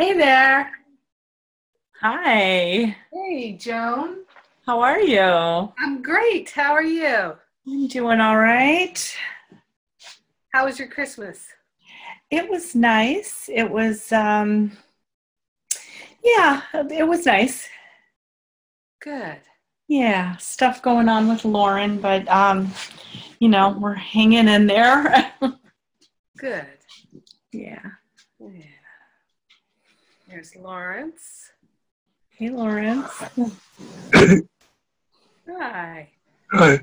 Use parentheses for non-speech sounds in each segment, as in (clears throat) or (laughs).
Hey there. Hi. Hey, Joan. How are you? I'm great. How are you? I'm doing all right. How was your Christmas? It was nice. It was, um, yeah, it was nice. Good. Yeah, stuff going on with Lauren, but, um, you know, we're hanging in there. (laughs) Good. yeah. Yeah. There's Lawrence. Hey, Lawrence. Hi. Hi.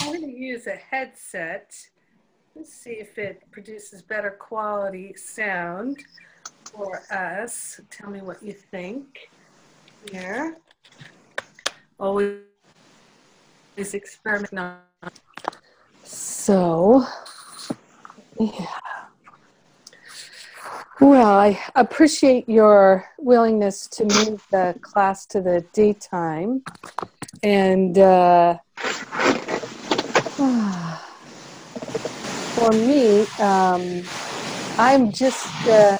I'm going to use a headset. Let's see if it produces better quality sound for us. Tell me what you think. Here. Always experiment. on- So, yeah. Well, I appreciate your willingness to move the class to the daytime. And uh, (sighs) for me, um, I'm just, uh,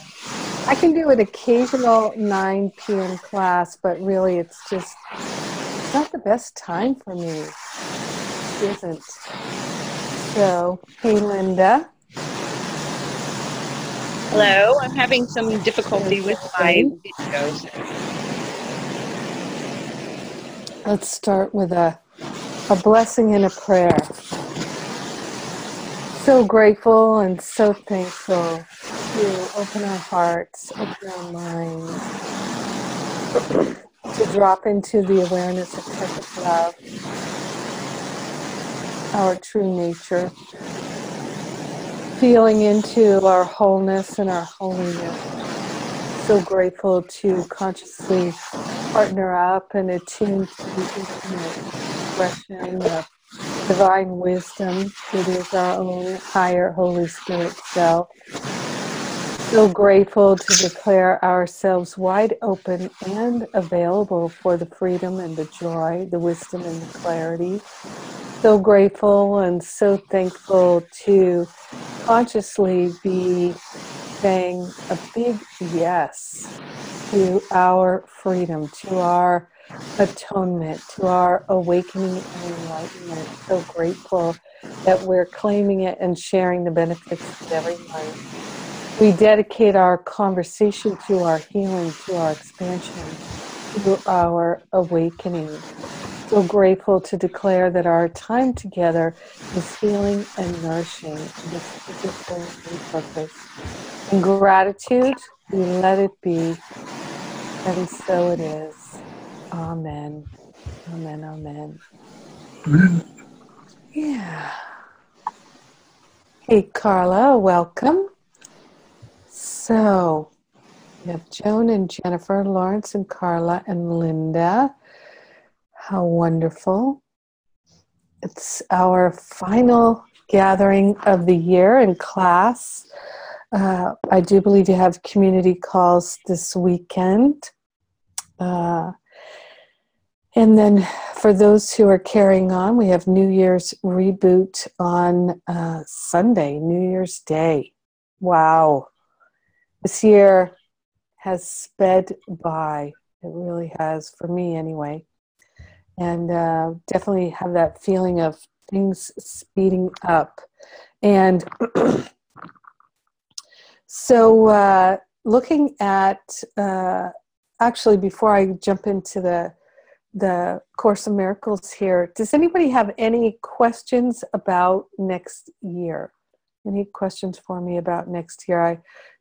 I can do an occasional 9 p.m. class, but really it's just, it's not the best time for me. It isn't. So, hey, Linda. Hello, I'm having some difficulty with my videos. Let's start with a, a blessing and a prayer. So grateful and so thankful to open our hearts, open our minds, to drop into the awareness of perfect love, our true nature, feeling into our wholeness and our holiness. So grateful to consciously partner up and attune to the infinite expression of divine wisdom that is our own higher Holy Spirit self. So grateful to declare ourselves wide open and available for the freedom and the joy, the wisdom and the clarity. So grateful and so thankful to consciously be saying a big yes to our freedom, to our atonement, to our awakening and enlightenment. So grateful that we're claiming it and sharing the benefits with everyone. We dedicate our conversation to our healing, to our expansion, to our awakening. So grateful to declare that our time together is healing and nourishing this physical and purpose. In gratitude, we let it be, and so it is. Amen. Amen. Amen. Yeah. Hey, Carla, welcome. So, we have Joan and Jennifer, Lawrence and Carla, and Linda. How wonderful. It's our final gathering of the year in class. Uh, I do believe you have community calls this weekend. Uh, and then for those who are carrying on, we have New Year's reboot on uh, Sunday, New Year's Day. Wow. This year has sped by. It really has, for me anyway. And uh, definitely have that feeling of things speeding up. And (clears throat) so, uh, looking at uh, actually, before I jump into the the Course of Miracles here. Does anybody have any questions about next year? Any questions for me about next year? I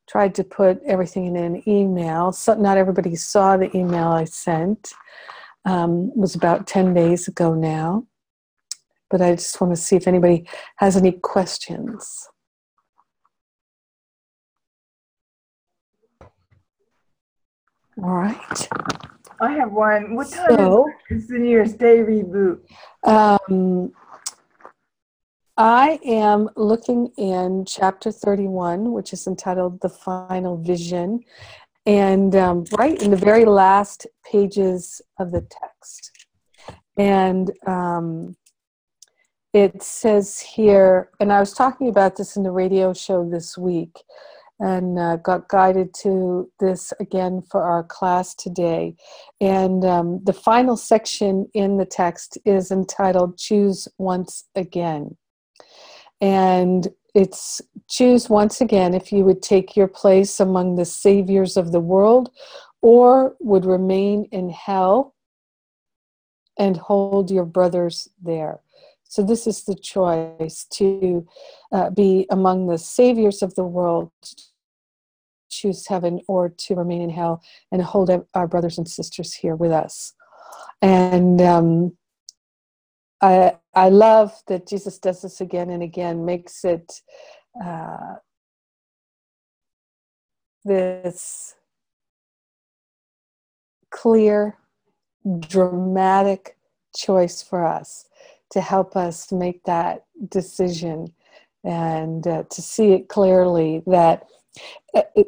tried to put everything in an email. So not everybody saw the email I sent. Um, was about 10 days ago now. But I just want to see if anybody has any questions. All right. I have one. What time So, is, the New Year's Day reboot? Um, I am looking in chapter 31, which is entitled The Final Vision, and um, right in the very last pages of the text. And um, it says here, and I was talking about this in the radio show this week, and uh, got guided to this again for our class today. And um, the final section in the text is entitled Choose Once Again. And it's choose once again if you would take your place among the saviors of the world or would remain in hell and hold your brothers there. So, this is the choice to uh, be among the saviors of the world, choose heaven, or to remain in hell and hold our brothers and sisters here with us. And um, I, I love that Jesus does this again and again, makes it uh, this clear, dramatic choice for us to help us make that decision and uh, to see it clearly that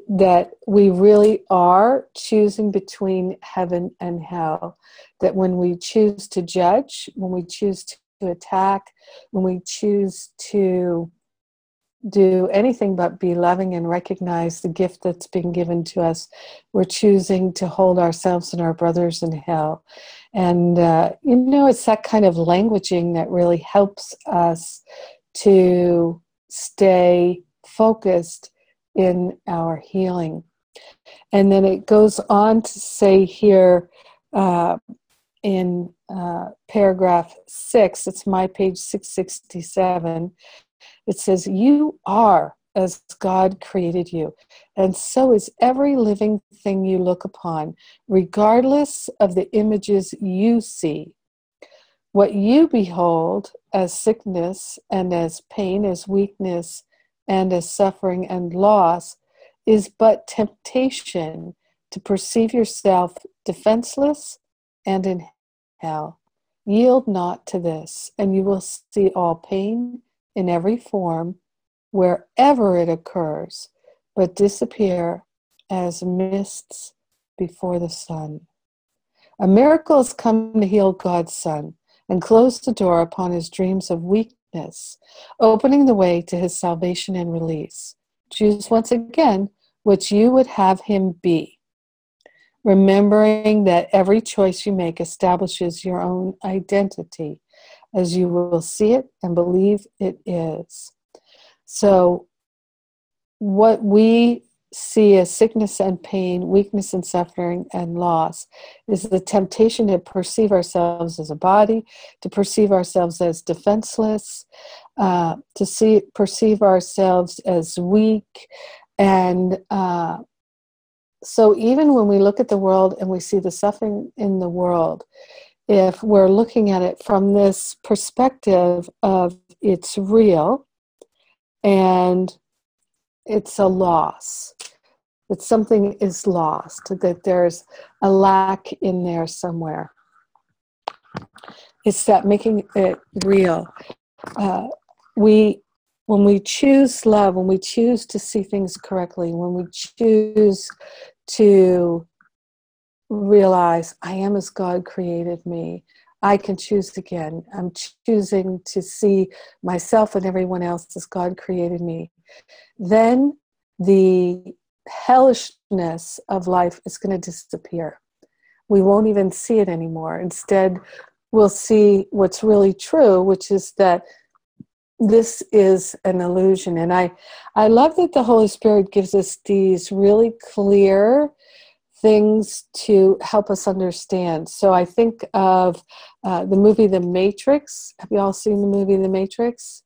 that we really are choosing between heaven and hell that when we choose to judge when we choose to attack when we choose to do anything but be loving and recognize the gift that's been given to us. We're choosing to hold ourselves and our brothers in hell. And, uh, you know, it's that kind of languaging that really helps us to stay focused in our healing. And then it goes on to say here uh, in uh, paragraph six, it's my page 667 it says, You are as God created you, and so is every living thing you look upon, regardless of the images you see. What you behold as sickness and as pain, as weakness and as suffering and loss is but temptation to perceive yourself defenseless and in hell. Yield not to this, and you will see all pain in every form, wherever it occurs, but disappear as mists before the sun. A miracle has come to heal God's Son and close the door upon his dreams of weakness, opening the way to his salvation and release. Choose once again which you would have him be, remembering that every choice you make establishes your own identity as you will see it and believe it is. So, what we see as sickness and pain, weakness and suffering and loss is the temptation to perceive ourselves as a body, to perceive ourselves as defenseless, uh, to see perceive ourselves as weak, and uh, so even when we look at the world and we see the suffering in the world, if we're looking at it from this perspective of it's real and it's a loss that something is lost that there's a lack in there somewhere it's that making it real uh, we when we choose love when we choose to see things correctly when we choose to realize I am as God created me. I can choose again. I'm choosing to see myself and everyone else as God created me. Then the hellishness of life is going to disappear. We won't even see it anymore. Instead, we'll see what's really true, which is that this is an illusion. And I, I love that the Holy Spirit gives us these really clear things to help us understand. So I think of uh, the movie The Matrix. Have you all seen the movie The Matrix?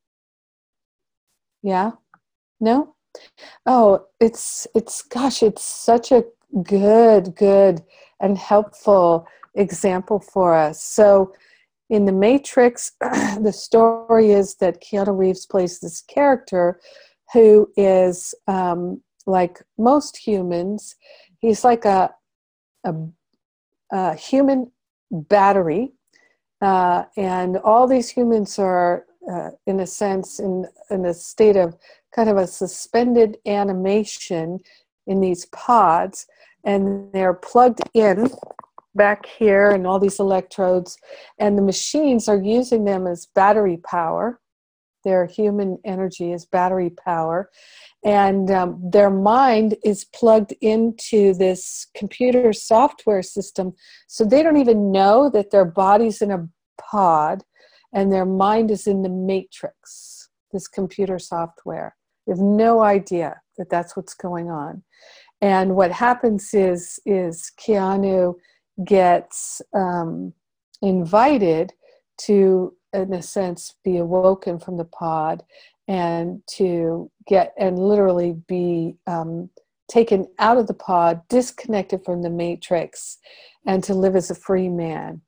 Yeah? No? Oh, it's it's gosh, it's such a good, good and helpful example for us. So in The Matrix, (clears throat) the story is that Keanu Reeves plays this character who is um, like most humans he's like a, a, a human battery, uh, and all these humans are, uh, in a sense, in, in a state of kind of a suspended animation in these pods, and they're plugged in back here and all these electrodes, and the machines are using them as battery power. their human energy is battery power and um, their mind is plugged into this computer software system so they don't even know that their body's in a pod and their mind is in the matrix this computer software have no idea that that's what's going on. And what happens is is keanu gets um, invited to in a sense be awoken from the pod and to get and literally be um, taken out of the pod disconnected from the matrix and to live as a free man.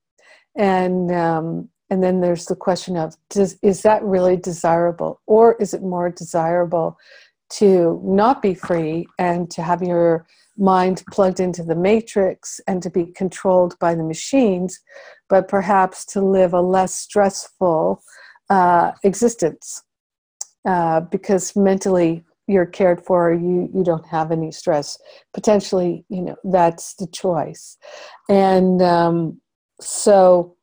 And um, and then there's the question of does, is that really desirable? Or is it more desirable to not be free and to have your mind plugged into the matrix and to be controlled by the machines, but perhaps to live a less stressful uh, existence? Uh, because mentally you're cared for you you don't have any stress. Potentially you know that's the choice. And um, so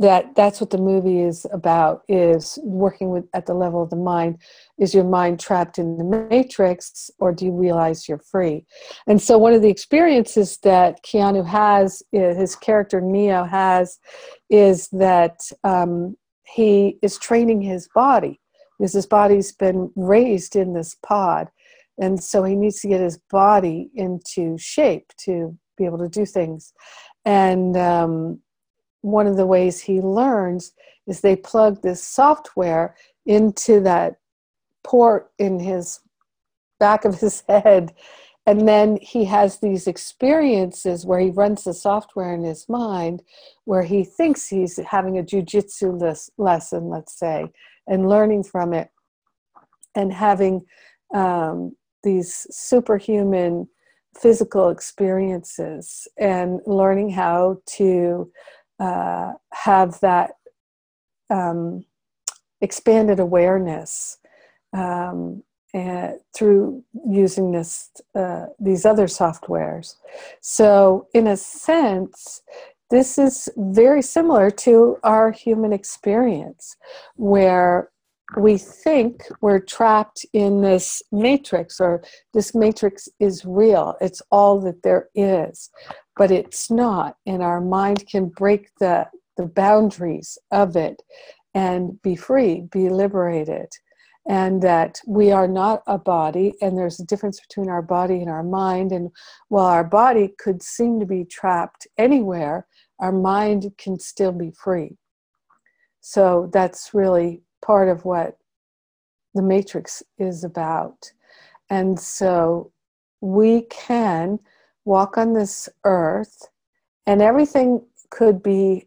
that that's what the movie is about is working with at the level of the mind. Is your mind trapped in the matrix or do you realize you're free? And so one of the experiences that keanu has his character neo has is that um, he is training his body because his body's been raised in this pod and so he needs to get his body into shape to be able to do things. And um, one of the ways he learns is they plug this software into that port in his back of his (laughs) head. And then he has these experiences where he runs the software in his mind where he thinks he's having a jujitsu lesson let's say and learning from it and having um, these superhuman physical experiences and learning how to uh, have that um, expanded awareness um, and through using this uh, these other softwares. So, in a sense, this is very similar to our human experience, where we think we're trapped in this matrix or this matrix is real. It's all that there is but it's not. And our mind can break the the boundaries of it and be free be liberated. And that we are not a body and there's a difference between our body and our mind. And while our body could seem to be trapped anywhere our mind can still be free. So that's really part of what the matrix is about. And so we can walk on this earth, and everything could be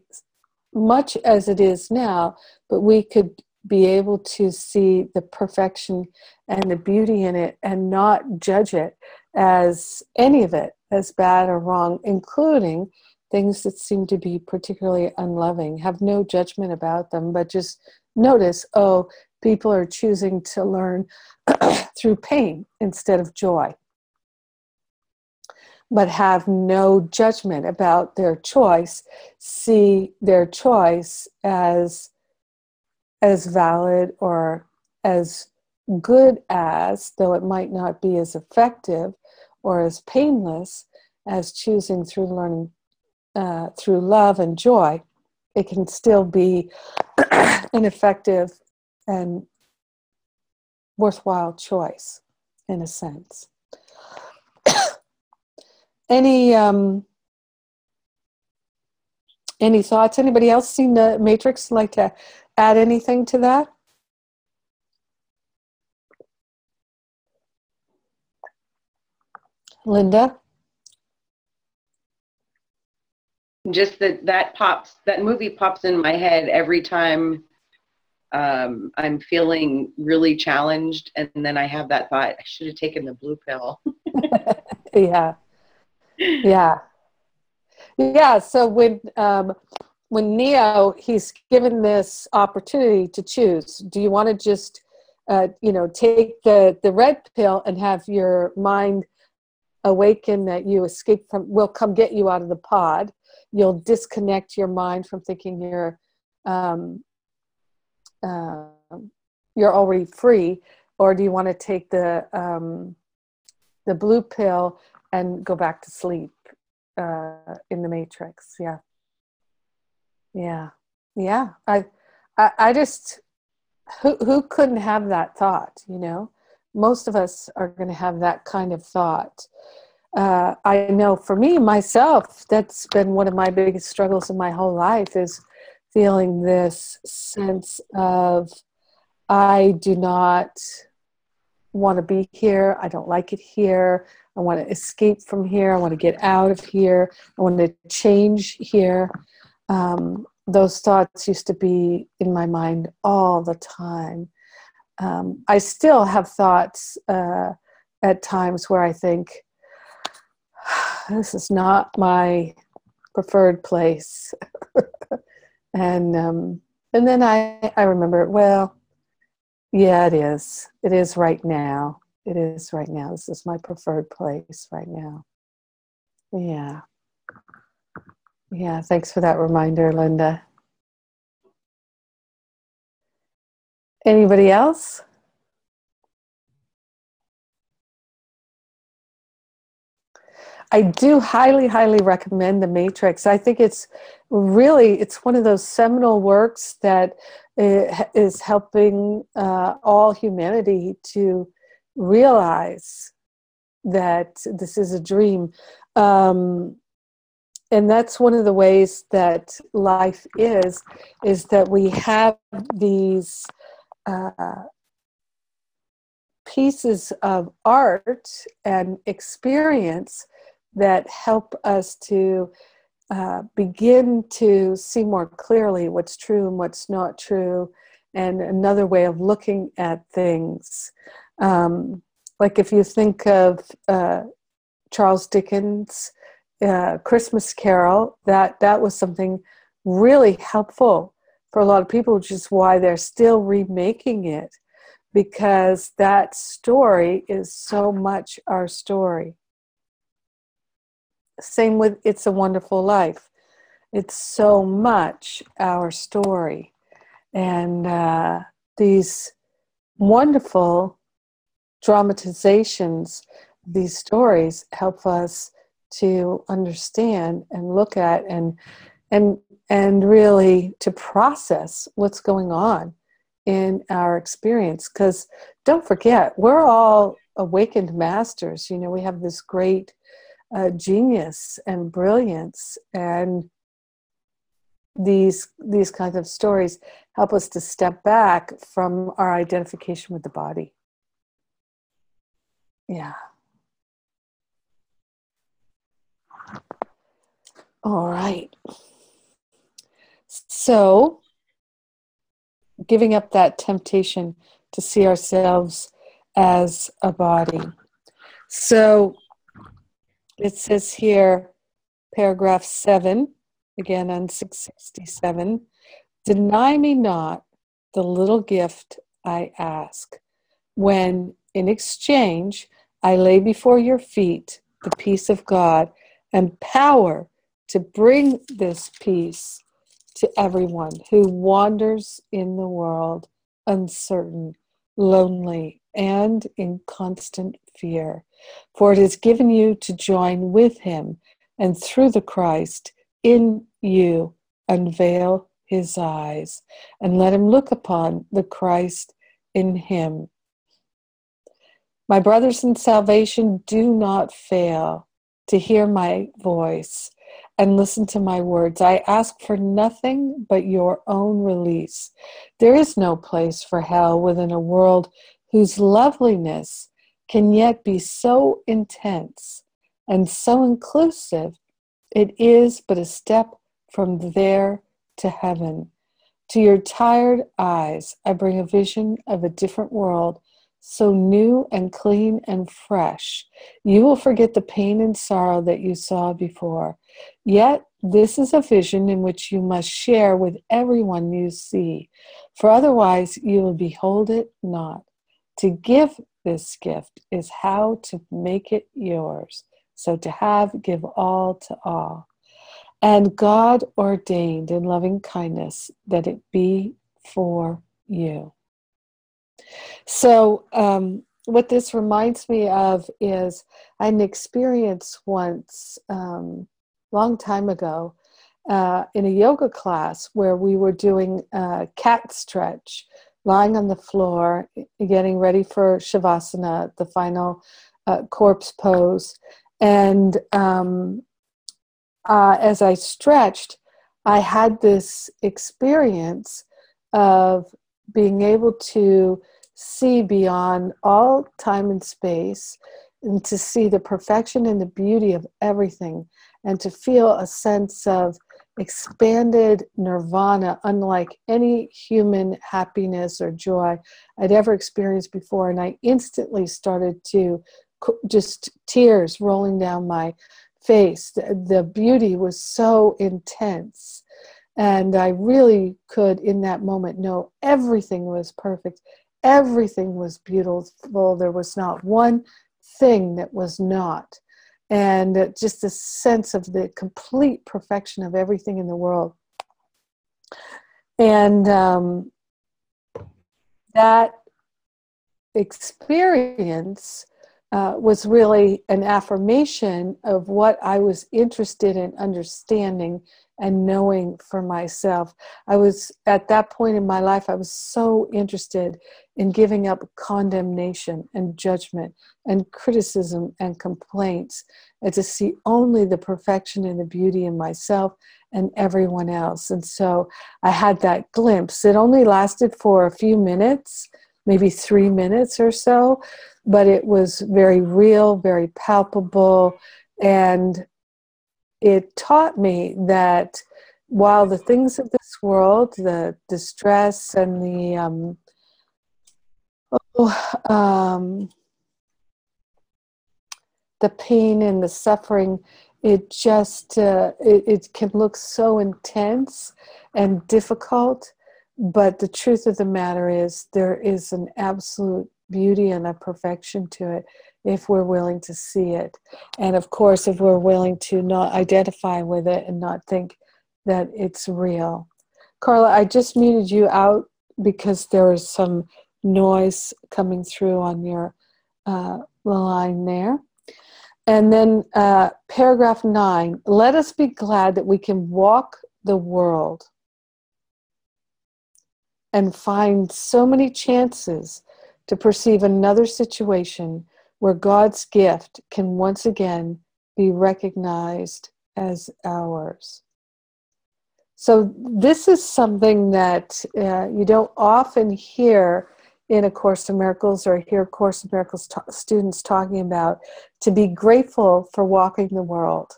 much as it is now, but we could be able to see the perfection and the beauty in it and not judge it as any of it as bad or wrong, including things that seem to be particularly unloving. Have no judgment about them, but just notice oh, people are choosing to learn (clears throat) through pain instead of joy, but have no judgment about their choice, see their choice as as valid or as good as, though it might not be as effective or as painless as choosing through learning uh, through love and joy. It can still be (clears throat) an effective and worthwhile choice in a sense. (clears throat) any um, any thoughts? Anybody else seen the Matrix? Like to add anything to that? Linda? Just that that pops that movie pops in my head every time um, I'm feeling really challenged, and then I have that thought: I should have taken the blue pill. (laughs) yeah, yeah, yeah. So when um, when Neo he's given this opportunity to choose, do you want to just uh, you know take the the red pill and have your mind awaken that you escape from We'll come get you out of the pod you'll disconnect your mind from thinking you're um, uh, you're already free, or do you want to take the um, the blue pill and go back to sleep uh, in the matrix? Yeah, yeah, yeah. I, I, I just who who couldn't have that thought? You know, most of us are going to have that kind of thought. Uh, I know for me myself, that's been one of my biggest struggles in my whole life is feeling this sense of I do not want to be here. I don't like it here. I want to escape from here. I want to get out of here. I want to change here. Um, those thoughts used to be in my mind all the time. Um, I still have thoughts uh, at times where I think, this is not my preferred place. (laughs) and um, and then I, I remember, well, yeah, it is. It is right now. It is right now. This is my preferred place right now. Yeah. Yeah, thanks for that reminder, Linda. Anybody else? I do highly, highly recommend The Matrix. I think it's really it's one of those seminal works that uh, helping uh, all humanity to realize that this is a dream. Um, and that's one of the ways that life is is that we have these uh, pieces of art and experience that help us to uh, begin to see more clearly what's true and what's not true, and another way of looking at things. Um, like if you think of uh, Charles Dickens' uh, Christmas Carol, that that was something really helpful for a lot of people, which is why they're still remaking it because that story is so much our story. Same with It's a Wonderful Life. It's so much our story. And uh, these wonderful dramatizations, these stories help us to understand and look at and and and really to process what's going on in our experience because don't forget we're all awakened masters you know we have this great uh, genius and brilliance and these these kinds of stories help us to step back from our identification with the body. Yeah. All right. So giving up that temptation to see ourselves as a body. So it says here, paragraph 7, again on 667 Deny me not the little gift I ask, when in exchange I lay before your feet the peace of God and power to bring this peace to everyone who wanders in the world uncertain, lonely, and in constant fear. For it is given you to join with him, and through the Christ in you unveil his eyes, and let him look upon the Christ in him. My brothers in salvation, do not fail to hear my voice and listen to my words. I ask for nothing but your own release. There is no place for hell within a world whose loveliness can yet be so intense and so inclusive, it is but a step from there to heaven. To your tired eyes, I bring a vision of a different world, so new and clean and fresh. You will forget the pain and sorrow that you saw before. Yet, this is a vision in which you must share with everyone you see, for otherwise you will behold it not. To give this gift is how to make it yours. So to have, give all to all. And God ordained in loving kindness that it be for you. So, um, what this reminds me of is an experience once, um, long time ago, uh, in a yoga class where we were doing a cat stretch, lying on the floor, getting ready for shavasana, the final uh, corpse pose. And um, uh, as I stretched, I had this experience of being able to see beyond all time and space and to see the perfection and the beauty of everything and to feel a sense of expanded nirvana unlike any human happiness or joy I'd ever experienced before. And I instantly started to just tears rolling down my face. The, beauty was so intense. And I really could, in that moment, know everything was perfect everything was beautiful. There was not one thing that was not. And just a sense of the complete perfection of everything in the world. And um, that experience uh, was really an affirmation of what I was interested in understanding and knowing for myself. I was at that point in my life, I was so interested in giving up condemnation and judgment and criticism and complaints and to see only the perfection and the beauty in myself and everyone else. And so I had that glimpse. It only lasted for a few minutes, maybe three minutes or so, but it was very real, very palpable, and it taught me that while the things of this world, the distress and the um, oh, um, the pain and the suffering, it just uh, it, it can look so intense and difficult. But the truth of the matter is, there is an absolute beauty and a perfection to it if we're willing to see it. And of course, if we're willing to not identify with it and not think that it's real. Carla, I just muted you out because there was some noise coming through on your uh, line there. And then uh, paragraph nine let us be glad that we can walk the world and find so many chances to perceive another situation where God's gift can once again be recognized as ours. So, this is something that uh, you don't often hear in A Course in Miracles or hear Course in Miracles t- students talking about to be grateful for walking the world.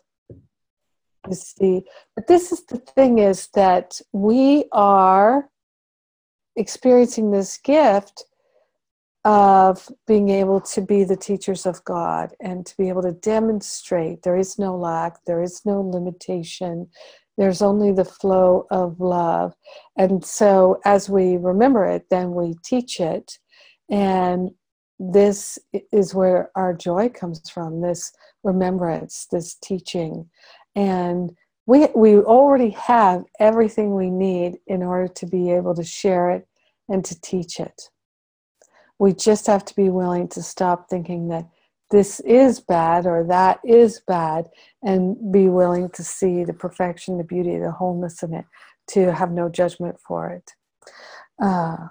You see, but this is the thing is that we are experiencing this gift of being able to be the teachers of God and to be able to demonstrate there is no lack, there is no limitation, there's only the flow of love. And so as we remember it, then we teach it. And this is where our joy comes from this remembrance, this teaching. And we, we already have everything we need in order to be able to share it and to teach it. We just have to be willing to stop thinking that this is bad or that is bad and be willing to see the perfection, the beauty, the wholeness in it, to have no judgment for it. Uh,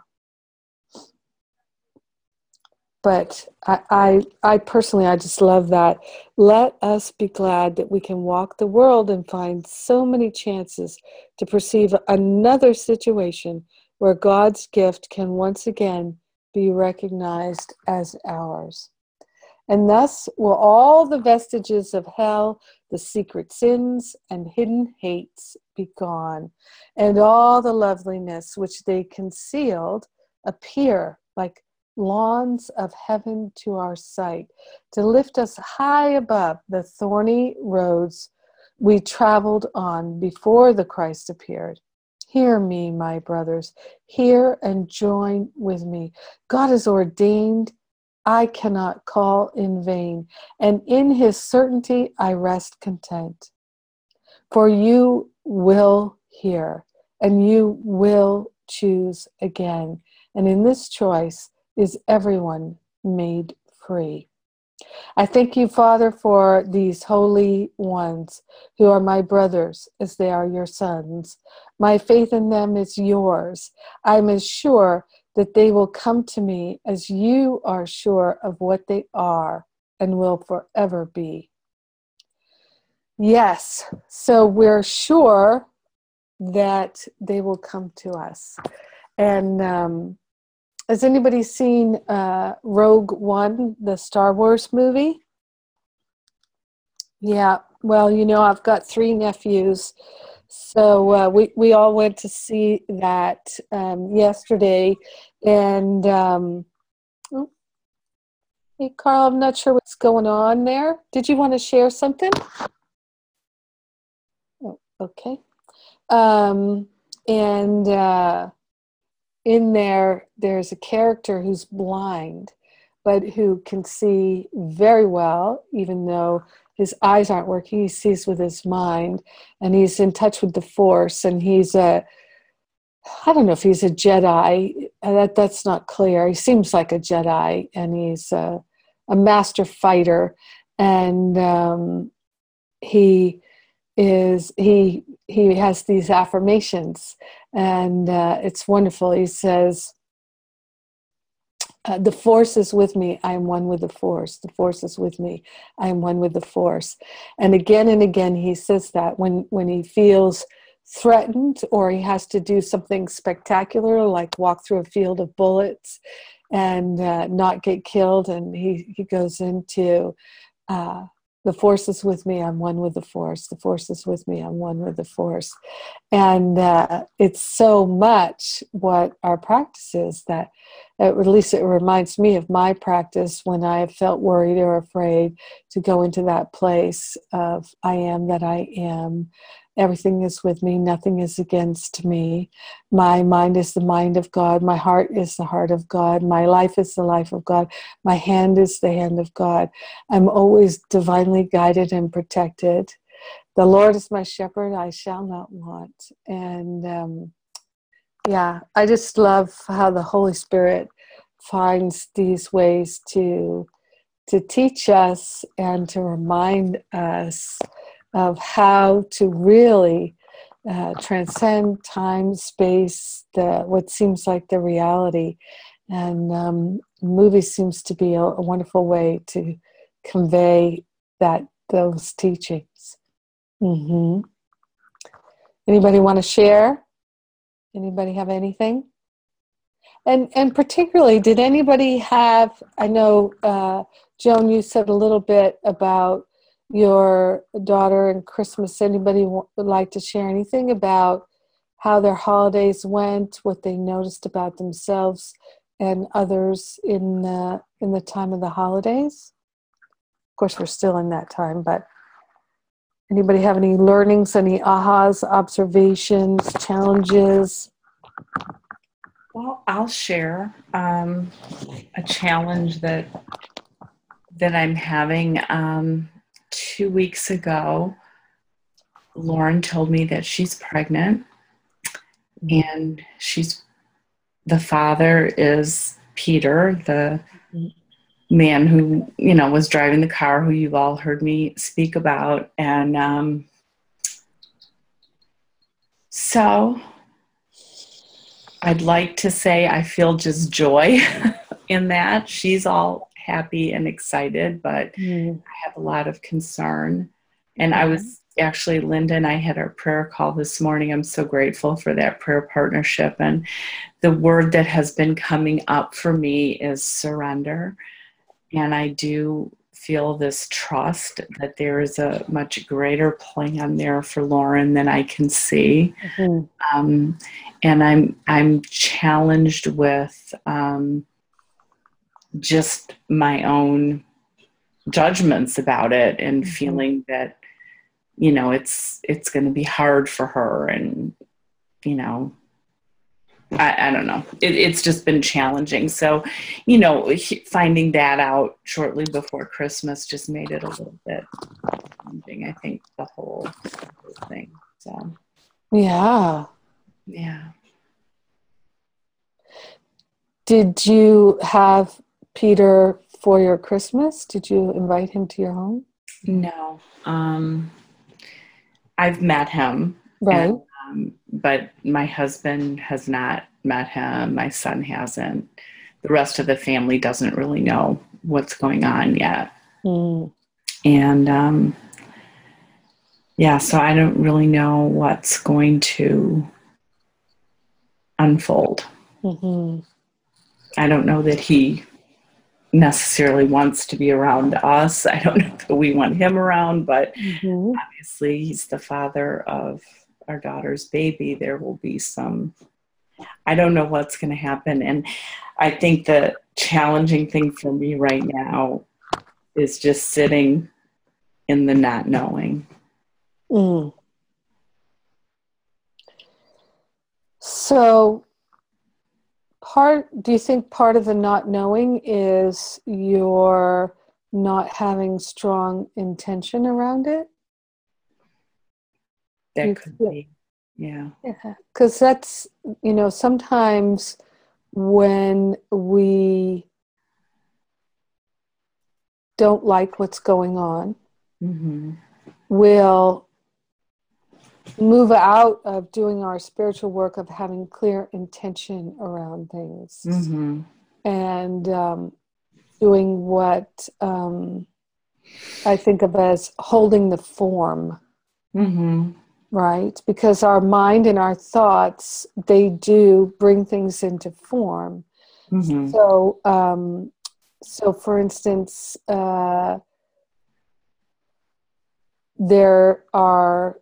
but I, I, I personally, I just love that. Let us be glad that we can walk the world and find so many chances to perceive another situation where God's gift can once again be recognized as ours. And thus will all the vestiges of hell, the secret sins and hidden hates be gone, and all the loveliness which they concealed appear like lawns of heaven to our sight, to lift us high above the thorny roads we traveled on before the Christ appeared. Hear me, my brothers. Hear and join with me. God has ordained, I cannot call in vain, and in his certainty I rest content. For you will hear, and you will choose again. And in this choice, is everyone made free. I thank you, Father, for these holy ones who are my brothers as they are your sons. My faith in them is yours. I'm as sure that they will come to me as you are sure of what they are and will forever be. Yes, so we're sure that they will come to us. And um, has anybody seen uh, Rogue One, the Star Wars movie? Yeah, well, you know, I've got three nephews. So uh, we, we all went to see that um, yesterday. And um, oh, hey, Carl, I'm not sure what's going on there. Did you want to share something? Oh, okay. Um, and uh, in there, there's a character who's blind, but who can see very well, even though his eyes aren't working. He sees with his mind, and he's in touch with the Force, and he's a I don't know if he's a Jedi. That that's not clear. He seems like a Jedi, and he's a, a master fighter, and um, he is he he has these affirmations and uh, it's wonderful. He says uh, the force is with me. I am one with the force. The force is with me. I am one with the force. And again and again he says that when when he feels threatened or he has to do something spectacular like walk through a field of bullets and uh, not get killed and he, he goes into uh, the force is with me i'm one with the force. The force is with me i'm one with the force. And uh, it's so much what our practice is that at least it reminds me of my practice when i felt worried or afraid to go into that place of i am that i am Everything is with me, nothing is against me. My mind is the mind of God, my heart is the heart of God, my life is the life of God, my hand is the hand of God. I'm always divinely guided and protected. The Lord is my shepherd, I shall not want. And um, yeah, I just love how the Holy Spirit finds these ways to to teach us and to remind us of how to really uh, transcend time, space, the what seems like the reality, and um, movie seems to be a, a, wonderful way to convey that those teachings. Mm-hmm. Anybody want to share? Anybody have anything? And and particularly, did anybody have? I know uh, Joan, you said a little bit about your daughter and Christmas. Anybody would like to share anything about how their holidays went, what they noticed about themselves and others in the in the time of the holidays? Of course, we're still in that time, but anybody have any learnings, any ahas, observations, challenges? Well, I'll share um, a challenge that that I'm having. Um, two weeks ago, Lauren told me that she's pregnant and she's the father is Peter, the man who, you know, was driving the car who you've all heard me speak about. And um, so I'd like to say I feel just joy (laughs) in that. She's all happy and excited, but mm. I have a lot of concern. And I was actually, Linda and I had our prayer call this morning. I'm so grateful for that prayer partnership. And the word that has been coming up for me is surrender. And I do feel this trust that there is a much greater plan there for Lauren than I can see. Mm-hmm. Um, and I'm I'm challenged with um, just my own judgments about it and mm-hmm. feeling that you know it's it's going to be hard for her and you know I, I don't know. It, it's just been challenging. So you know finding that out shortly before christmas just made it a little bit challenging i think the whole, the whole thing so. Yeah. Yeah. Did you have Peter for your Christmas? Did you invite him to your home? No. Um, I've met him. Right. and, um, but my husband has not met him. My son hasn't. The rest of the family doesn't really know what's going on yet. Mm. And um, yeah, so I don't really know what's going to unfold. hmm I don't know that he necessarily wants to be around us. I don't (laughs) know that we want him around, but hmm obviously he's the father of our daughter's baby. There will be some, I don't know what's going to happen. And I think the challenging thing for me right now is just sitting in the not knowing. Mm. So, part, do you think part of the not knowing is your not having strong intention around it? That You could be, yeah. Because that's, you know, sometimes when we don't like what's going on, hmm we'll move out of doing our spiritual work of having clear intention around things. Hmm and um, doing what um, I think of as holding the form, hmm right? Because our mind and our thoughts, they do bring things into form. hmm So, um, so for instance, uh, there are,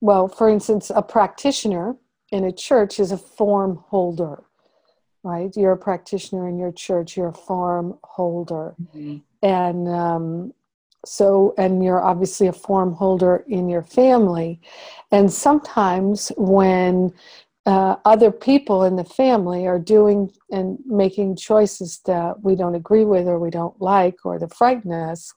well, for instance, a practitioner in a church is a form holder, right? You're a practitioner in your church, you're a form holder. And um, so, and you're obviously a form holder in your family. And sometimes when uh, other people in the family are doing and making choices that we don't agree with or we don't like or that frighten us,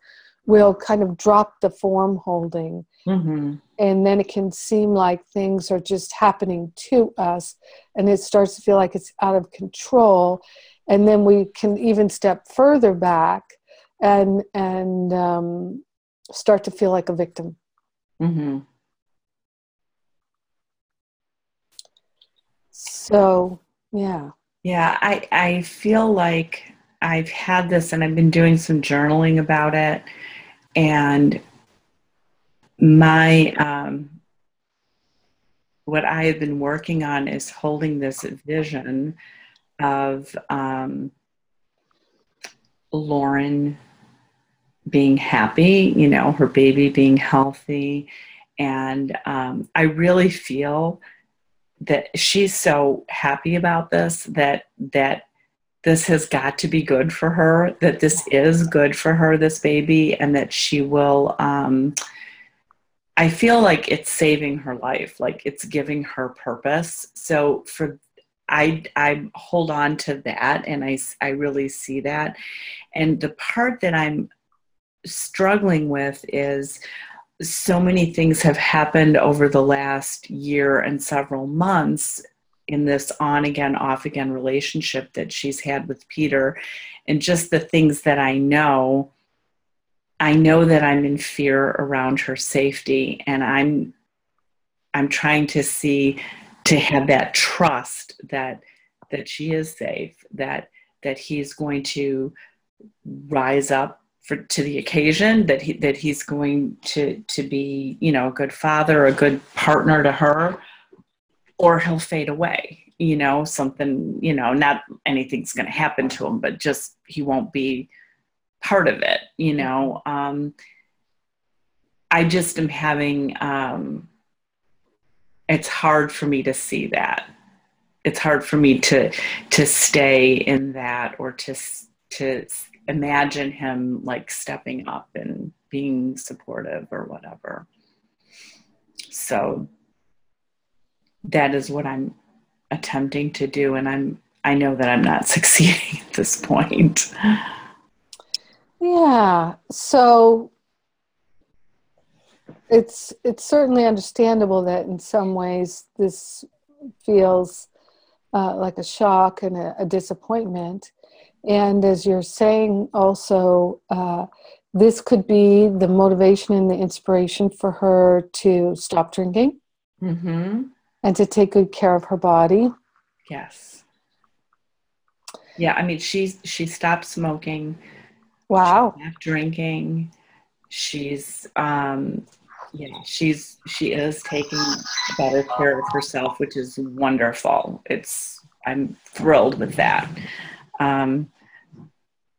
we'll kind of drop the form holding. Hmm And then it can seem like things are just happening to us, and it starts to feel like it's out of control. And then we can even step further back and and um, start to feel like a victim. hmm So yeah, Yeah, I, I feel like I've had this and I've been doing some journaling about it. And my, um, what I have been working on is holding this vision of um, Lauren being happy, you know, her baby being healthy. And um, I really feel that she's so happy about this that that this has got to be good for her that this is good for her this baby and that she will um i feel like it's saving her life like it's giving her purpose so for i i hold on to that and i i really see that and the part that i'm struggling with is so many things have happened over the last year and several months in this on again, off again relationship that she's had with Peter. And just the things that I know, I know that I'm in fear around her safety. And I'm I'm trying to see to have that trust that that she is safe, that that he's going to rise up for to the occasion that he that he's going to to be you know a good father a good partner to her or he'll fade away you know something you know not anything's going to happen to him but just he won't be part of it you know um i just am having um it's hard for me to see that it's hard for me to to stay in that or to to imagine him like stepping up and being supportive or whatever. So that is what I'm attempting to do and I'm I know that I'm not (laughs) succeeding at this point. Yeah. So it's it's certainly understandable that in some ways this feels uh, like a shock and a, a, disappointment. And as you're saying, also, uh, this could be the motivation and the inspiration for her to stop drinking Mm-hmm. and to take good care of her body. Yes. Yeah, I mean, she's she stopped smoking. Wow. She stopped drinking. She's um, yeah, she's she is taking better care of herself, which is wonderful. It's I'm thrilled with that. Um,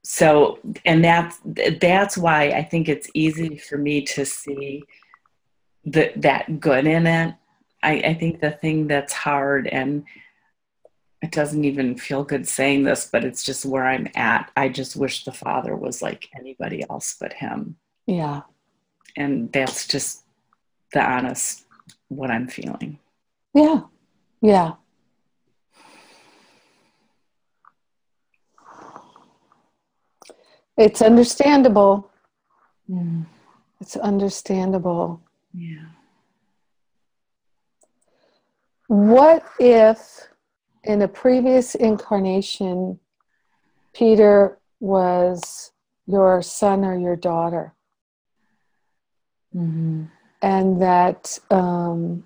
so, and that's that's why I think it's easy for me to see the, that good in it. I, I think the thing that's hard and it doesn't even feel good saying this, but it's just where I'm at. I just wish the father was like anybody else but him. Yeah. And that's just the honest what I'm feeling. Yeah. Yeah. It's understandable. Mm. It's understandable. Yeah. What if in a previous incarnation, Peter was your son or your daughter? Mm-hmm. And that um,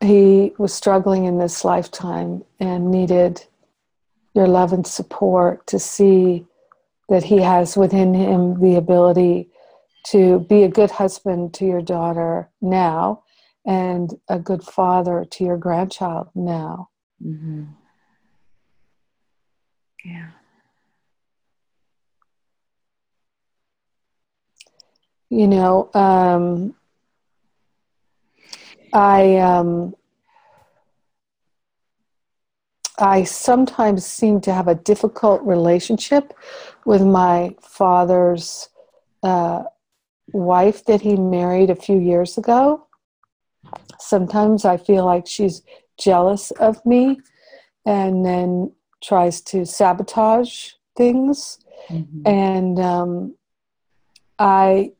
he was struggling in this lifetime and needed your love and support to see that he has within him the ability to be a good husband to your daughter now and a good father to your grandchild now. Mm-hmm. Yeah. You know, um, I um, I sometimes seem to have a difficult relationship with my father's uh, wife that he married a few years ago. Sometimes I feel like she's jealous of me and then tries to sabotage things. Mm-hmm. And um, I,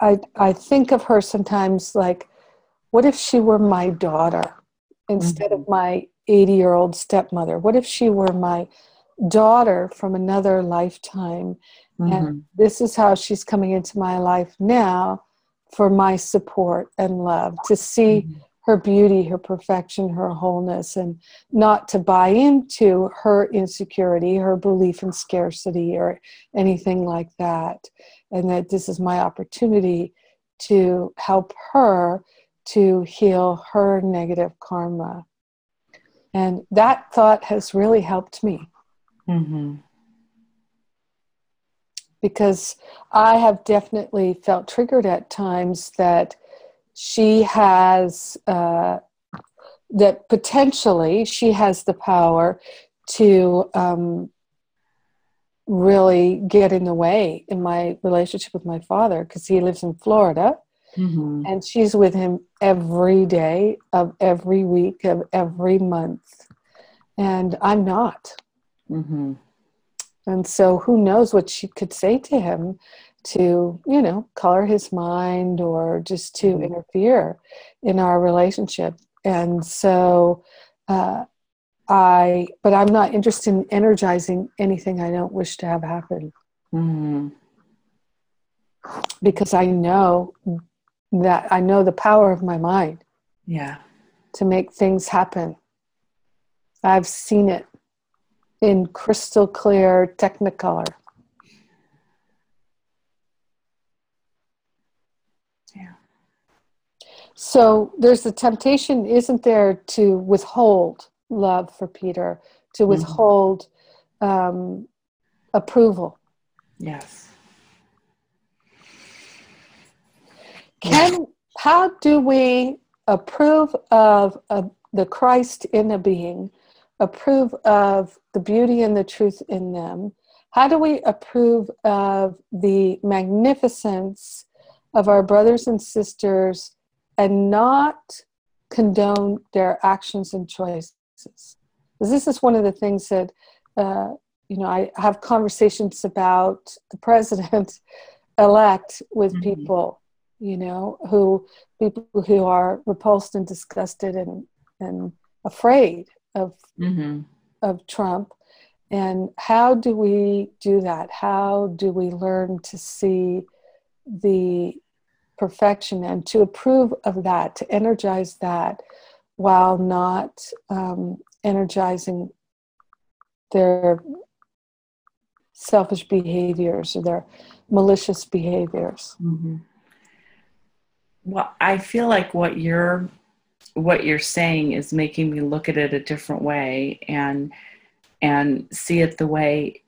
I, I think of her sometimes like, what if she were my daughter instead Mm-hmm. of my 80 year old stepmother? What if she were my daughter from another lifetime? Mm-hmm. And this is how she's coming into my life now for my support and love to see Mhm. her beauty, her perfection, her wholeness, and not to buy into her insecurity, her belief in scarcity, or anything like that. And that this is my opportunity to help her to heal her negative karma. And that thought has really helped me Mm-hmm. Because I have definitely felt triggered at times that she has, uh, that potentially she has the power to um, really get in the way in my relationship with my father because he lives in Florida Mm-hmm. and she's with him every day of every week of every month. And I'm not. Mm-hmm. And so who knows what she could say to him to, you know, color his mind or just to Mhm. interfere in our relationship. And so uh, I, but I'm not interested in energizing anything I don't wish to have happen Mm-hmm. because I know that I know the power of my mind Yeah. to make things happen. I've seen it in crystal clear technicolor. Yeah. So there's the temptation, isn't there, to withhold love for Peter, to Mhm. withhold um, approval. Yes. Can how do we approve of, of the Christ in a being, approve of the beauty and the truth in them? How do we approve of the magnificence of our brothers and sisters and not condone their actions and choices? This is one of the things that uh, you know I have conversations about the president (laughs) elect with Mhm. people you know, who people who are repulsed and disgusted and and afraid of Mm-hmm. of Trump. And how do we do that? How do we learn to see the perfection and to approve of that, to energize that while not um, energizing their selfish behaviors or their malicious behaviors? Mm-hmm. Well, I feel like what you're what you're saying is making me look at it a different way and and see it the way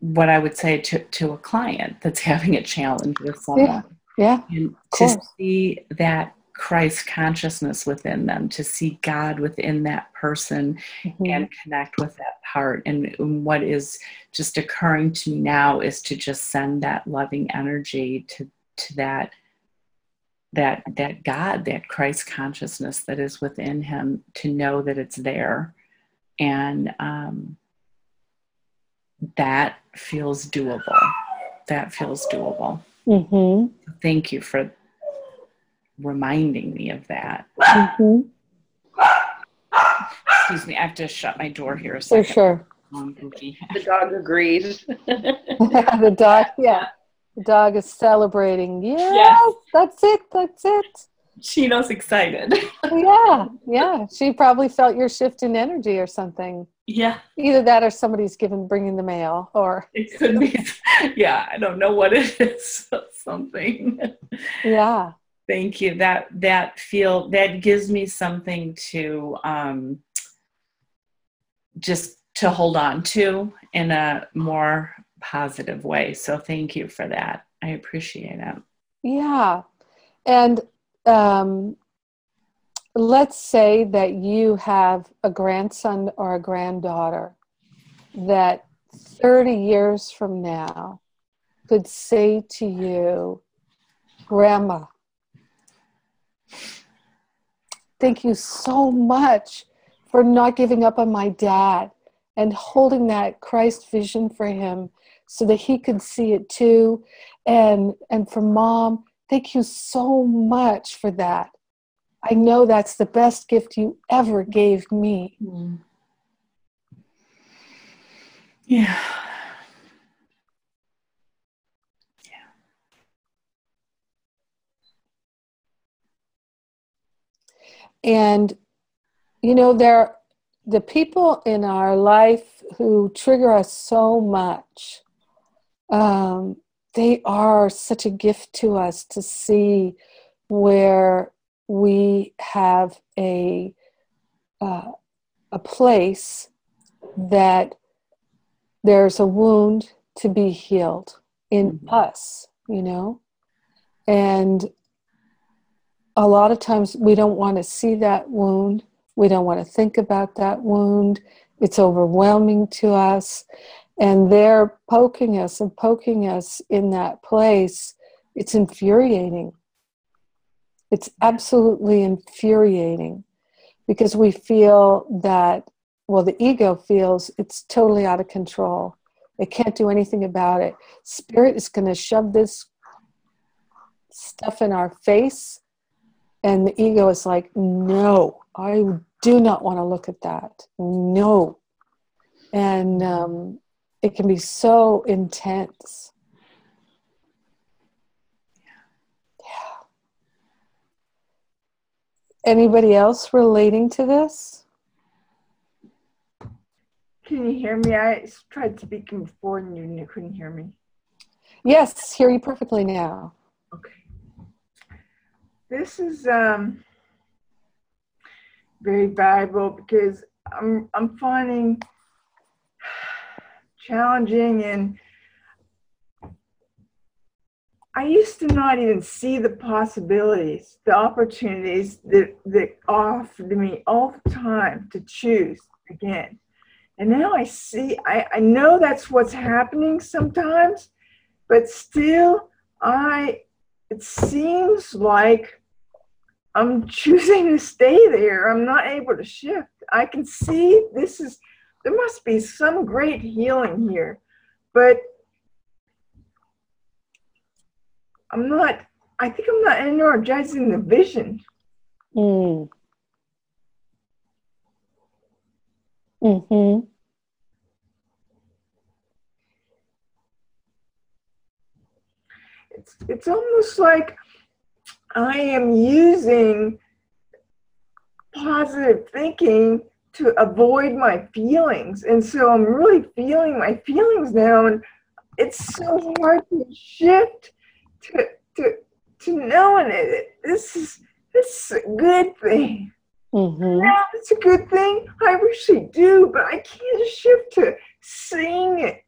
what I would say to, to a client that's (laughs) having a challenge with someone. Yeah, And to course. see that Christ consciousness within them, to see God within that person Mhm. and connect with that heart. And what is just occurring to me now is to just send that loving energy to to that that that God, that Christ consciousness that is within him, to know that it's there, and um, that feels doable. That feels doable. Mhm. Thank you for reminding me of that. Mhm. Excuse me, I have to shut my door here a For sure. The dog agrees. (laughs) (laughs) the dog, yeah. The dog is celebrating. Yes, Yes. that's it. That's it. Chino's excited. (laughs) Yeah, yeah. She probably felt your shift in energy or something. Yeah, Either that or somebody's given bringing the mail or it could be. (laughs) Yeah, I don't know what it (laughs) is. Something. yeah. Thank you. That that feel that gives me something to um, just to hold on to in a more positive way. So thank you for that. I appreciate it. Yeah. And um, let's say that you have a grandson or a granddaughter that 30 years from now could say to you, Grandma, thank you so much for not giving up on my dad and holding that Christ vision for him so that he could see it too. And, and for mom, thank you so much for that. I know that's the best gift you ever gave me. Mm. Yeah. And you know, there the people in our life who trigger us so much, um, they are such a gift to us to see where we have a uh, a place that there's a wound to be healed in Mhm. us, you know, and a lot of times we don't want to see that wound. We don't want to think about that wound. It's overwhelming to us. And they're poking us and poking us in that place. It's infuriating. It's absolutely infuriating because we feel that, well, the ego feels it's totally out of control. It can't do anything about it. Spirit is going to shove this stuff in our face and the ego is like, no, I do not want to look at that. No. And um, it can be so intense. Yeah. Anybody else relating to this? Can you hear me? I tried speaking before and you couldn't hear me. Yes, hear you perfectly now. Okay. This is um very valuable because I'm I'm finding challenging and I used to not even see the possibilities, the opportunities that, that offered me all the time to choose again. And now I see, I, I know that's what's happening sometimes, but still, I, it seems like I'm (laughs) choosing to stay there. I'm not able to shift. I can see this is, there must be some great healing here, but I'm not. I think I'm not energizing the vision. Mm. Mm-hmm. It's it's almost like I am using positive thinking to avoid my feelings. And so I'm really feeling my feelings now. And it's so hard to shift to, to, to knowing it. This is, this is a good thing. Mm-hmm. Yeah, it's a good thing. I wish I do, but I can't shift to seeing it,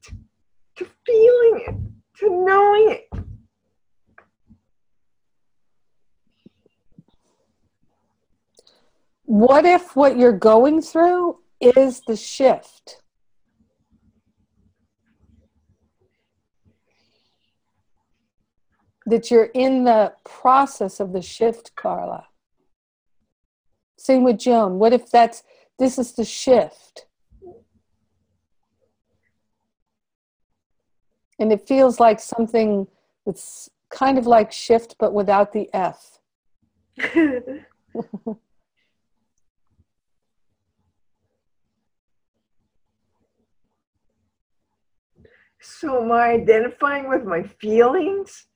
to feeling it, to knowing it. What if what you're going through is the shift? That you're in the process of the shift, Carla. Same with Joan. What if that's this is the shift? And it feels like something that's kind of like shift, but without the F. (laughs) So am I identifying with my feelings?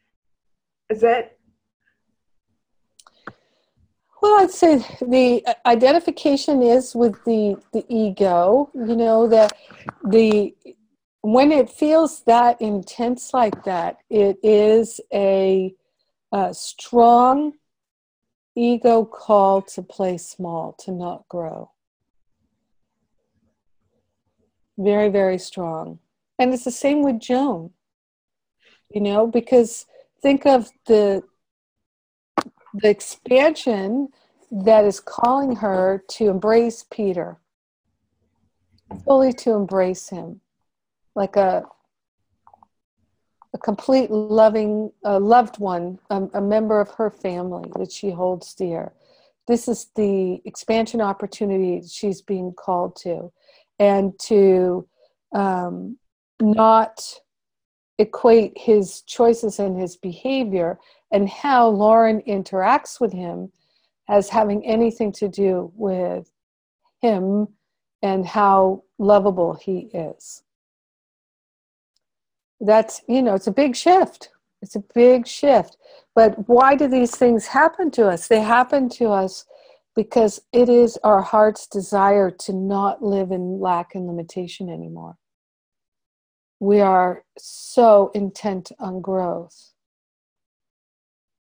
Is that Well, I'd say the uh, identification is with the the ego. You know that the when it feels that intense like that, it is a, a strong ego call to play small, to not grow. Very, very strong. And it's the same with Joan, you know, because think of the the expansion that is calling her to embrace Peter, fully to embrace him, like a a complete loving, a loved one, a, a member of her family that she holds dear. This is the expansion opportunity she's being called to, and to um, not equate his choices and his behavior and how Lauren interacts with him as having anything to do with him and how lovable he is. That's, you know, it's a big shift. It's a big shift. But why do these things happen to us? They happen to us because it is our heart's desire to not live in lack and limitation anymore we are so intent on growth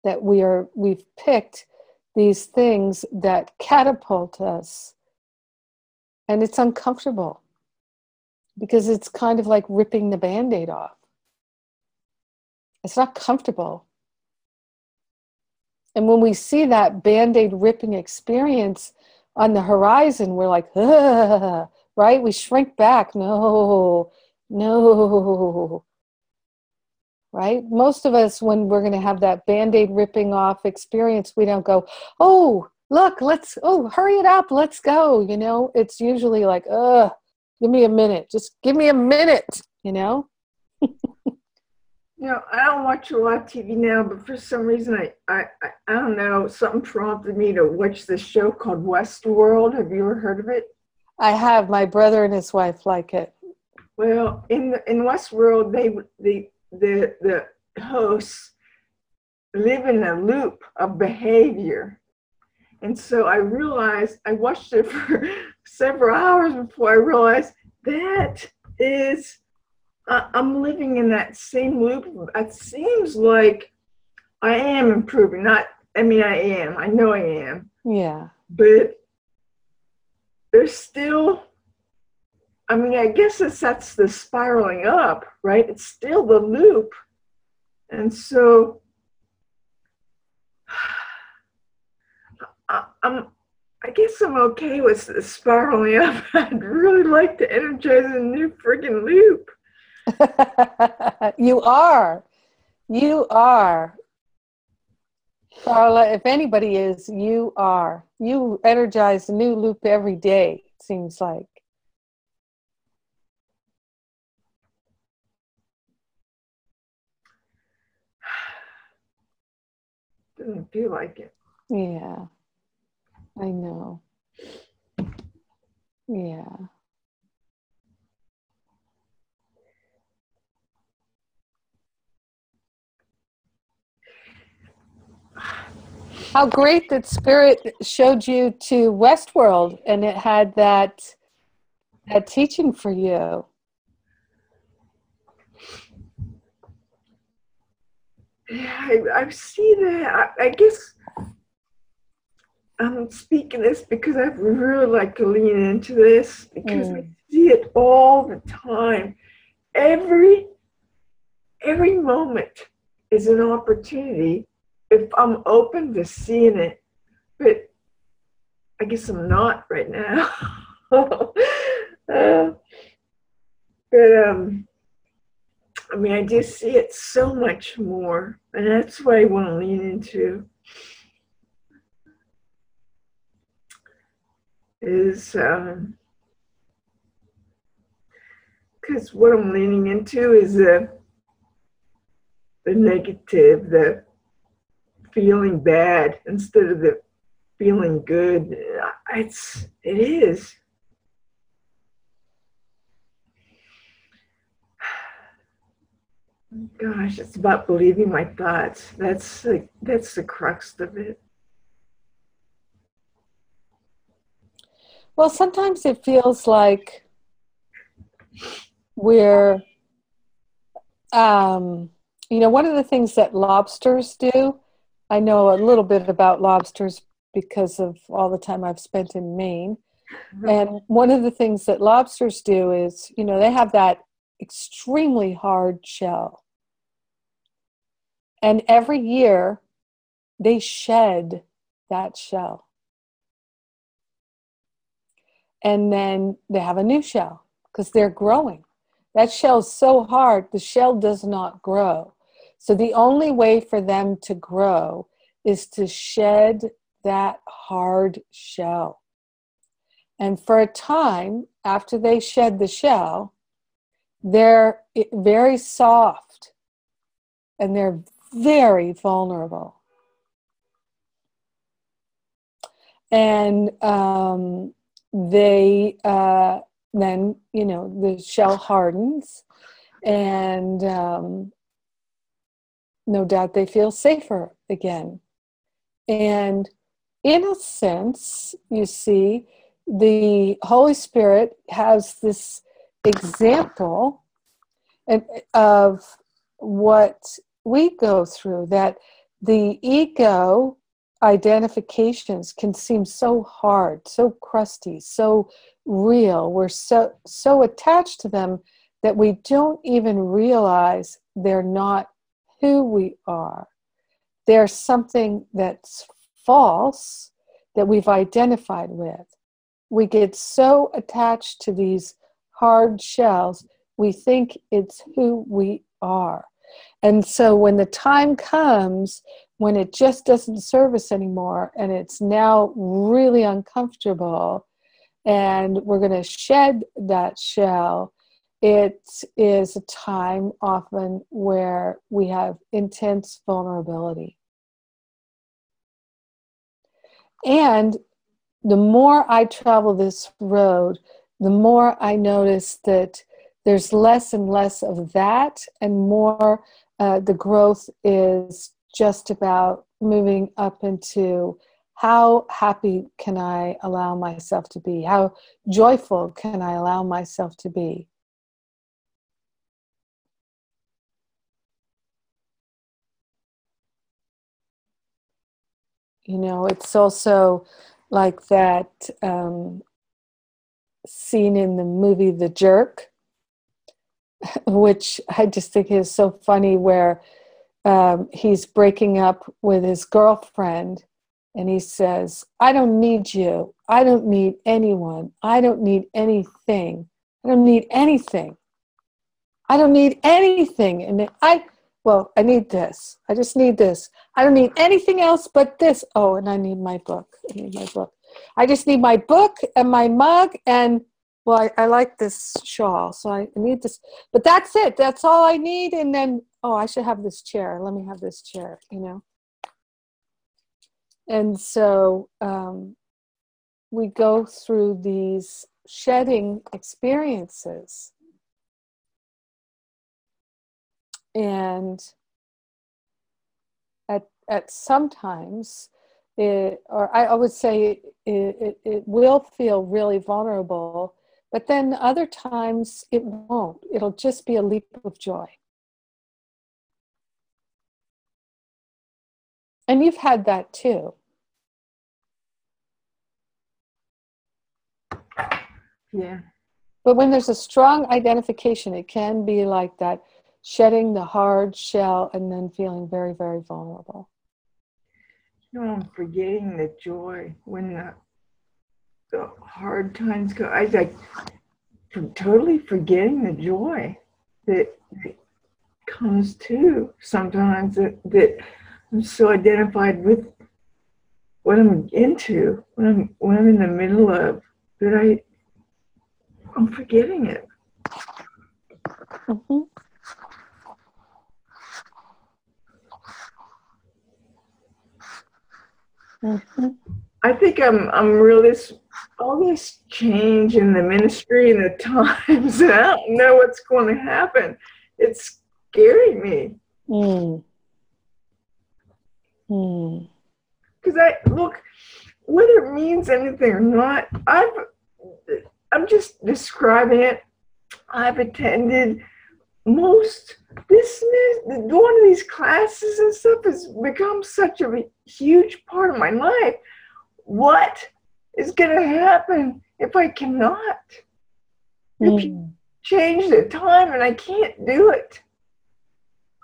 that we are we've picked these things that catapult us. And it's uncomfortable because it's kind of like ripping the band-aid off. It's not comfortable. And when we see that band-aid ripping experience on the horizon we're like (laughs) right? We shrink back. No no. Right? Most of us, when we're going to have that band aid ripping off experience, we don't go, oh, look, let's, oh, hurry it up, let's go. You know, it's usually like, ugh, give me a minute. Just give me a minute, you know? You know, I don't watch a lot of TV now, but for some reason, I, I, I, I don't know, something prompted me to watch this show called Westworld. Have you ever heard of it? I have. My brother and his wife like it. Well, in the, in Westworld, they the the the hosts live in a loop of behavior, and so I realized I watched it (laughs) for several hours before I realized that is uh, I'm living in that same loop. It seems like I am improving. Not, I mean, I am. I know I am. Yeah. But there's still I mean, I guess it sets the spiraling up, right? It's still the loop. And so (sighs) I, I'm, I guess I'm okay with the spiraling (laughs) up. I'd really like to energize a new freaking loop. (laughs) you are. You are. Carla, if anybody is, you are. You energize a new loop every day, it seems like. Doesn't feel like it. Yeah. I know. Yeah. How great that Spirit showed you to Westworld and it had that that teaching for you. Yeah, I, I see that. I, I guess I'm speaking this because I really like to lean into this because I see it all the time. Every every moment is an opportunity if I'm open to seeing it. But I guess I'm not right now. (laughs) Uh, but um, I mean, I just see it so much more, and that's what I want to lean into. Is um, because what I'm leaning into is the the negative, the feeling bad instead of the feeling good. It's it is. Gosh, it's about believing my thoughts. That's the, that's the crux of it. Well, sometimes it feels like we're, um, you know, one of the things that lobsters do. I know a little bit about lobsters because of all the time I've spent in Maine. And one of the things that lobsters do is, you know, they have that extremely hard shell. And every year they shed that shell. And then they have a new shell because they're growing. That shell's so hard, the shell does not grow. So the only way for them to grow is to shed that hard shell. And for a time after they shed the shell, they're eh, very soft and they're very vulnerable. And um, they uh, then, you know, the shell hardens, and um, no doubt they feel safer again. And in a sense, you see, the Holy Spirit has this example of what we go through that the ego identifications can seem so hard so crusty so real. We're so so attached to them that we don't even realize they're not who we are. They're something that's false that we've identified with. We get so attached to these hard shells we think it's who we are and so when the time comes when it just doesn't serve us anymore and it's now really uncomfortable and we're going to shed that shell, it is a time often where we have intense vulnerability. And the more I travel this road, the more I notice that there's less and less of that and more uh, the growth is just about moving up into how happy can I allow myself to be? How joyful can I allow myself to be? You know, it's also like that um, scene in the movie The Jerk which I just think is so funny, where um, he's breaking up with his girlfriend and he says, I don't need you. I don't need anyone. I don't need anything. I don't need anything. I don't need anything. And I, well, I need this. I just need this. I don't need anything else but this. Oh, and I need my book. I need my book. I just need my book and my mug and well, I, I like this shawl, so I need this. But that's it. That's all I need. And then, oh, I should have this chair. Let me have this chair, you know. And so um, we go through these shedding experiences. And at, at sometimes, it, or I, I would say it, it, it will feel really vulnerable, but then other times it won't. It'll just be a leap of joy. And you've had that too. Yeah. But when there's a strong identification, it can be like that shedding the hard shell and then feeling very, very vulnerable. You know, I'm forgetting the joy when the, the hard times go. I like I'm totally forgetting the joy that, that comes too sometimes that, that I'm so identified with what I'm into, when I'm when I'm in the middle of, that I I'm forgetting it. Mm-hmm. Mm-hmm. I think I'm I'm really all this change in the ministry and the (laughs) times, and I don't know what's going to happen. It's scaring me. Mm. Mm. Because I look, whether it means anything or not, I've I'm just describing it. I've attended most this one of these classes and stuff has become such a huge part of my life. What is going to happen if I cannot? Mm. If you hmm. change the time and I can't do it,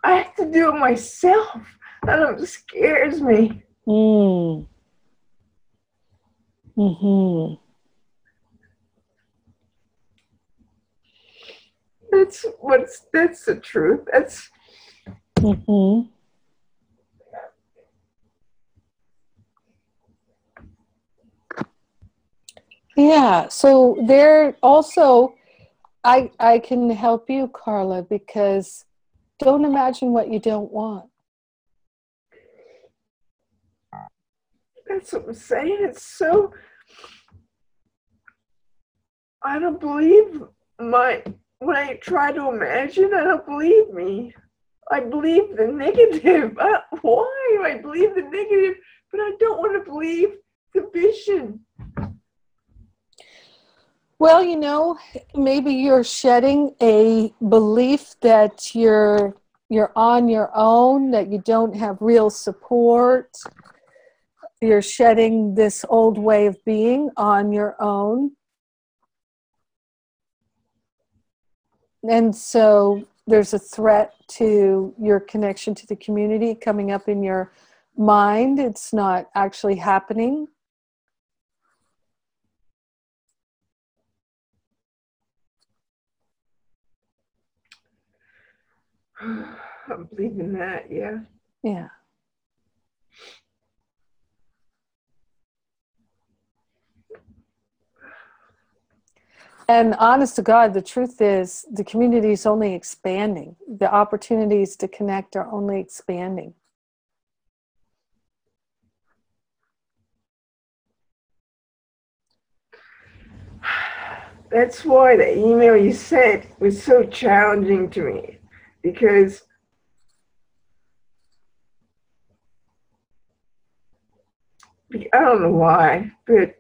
I have to do it myself, and it scares me. Mm. Hmm. That's what's that's the truth. That's mm-hmm. Yeah, so there also I I can help you, Carla, because don't imagine what you don't want. That's what I'm saying. It's so I don't believe my when I try to imagine, I don't believe me. I believe the negative. (laughs) Uh, why do I believe the negative? But I don't want to believe the vision. Well, you know, maybe you're shedding a belief that you're you're on your own, that you don't have real support. You're shedding this old way of being on your own. and so there's a threat to your connection to the community coming up in your mind. It's not actually happening. (sighs) I'm believing that, yeah. Yeah. And honest to God, the truth is the community is only expanding. The opportunities to connect are only expanding. (sighs) That's why the email you sent was so challenging to me because I don't know why, but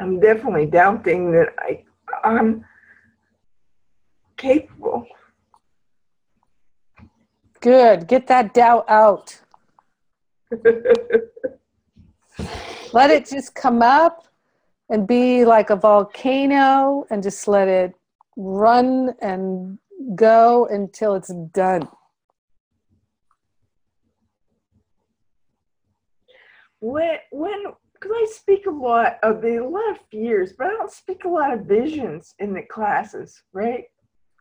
I'm definitely doubting that I I'm capable. Good. Get that doubt out. (laughs) let it just come up and be like a volcano and just let it run and go until it's done. When when because I speak a lot of the a lot of fears, but I don't speak a lot of visions in the classes, right?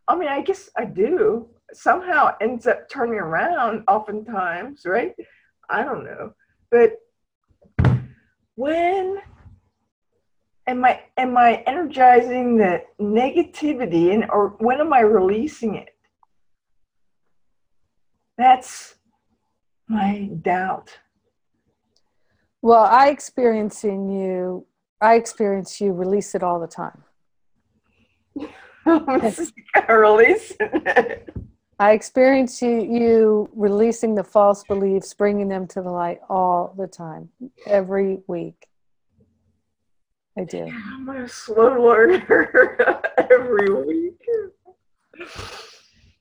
I mean, I guess I do. Somehow ends up turning around oftentimes, right? I don't know. But when am I am I energizing the negativity and or when am I releasing it? That's my doubt. Well, I experience in you, I experience you release it all the time. (laughs) Release. I experience you, you releasing the false beliefs, bringing them to the light all the time, every week. I do. I'm a slow learner (laughs) every week.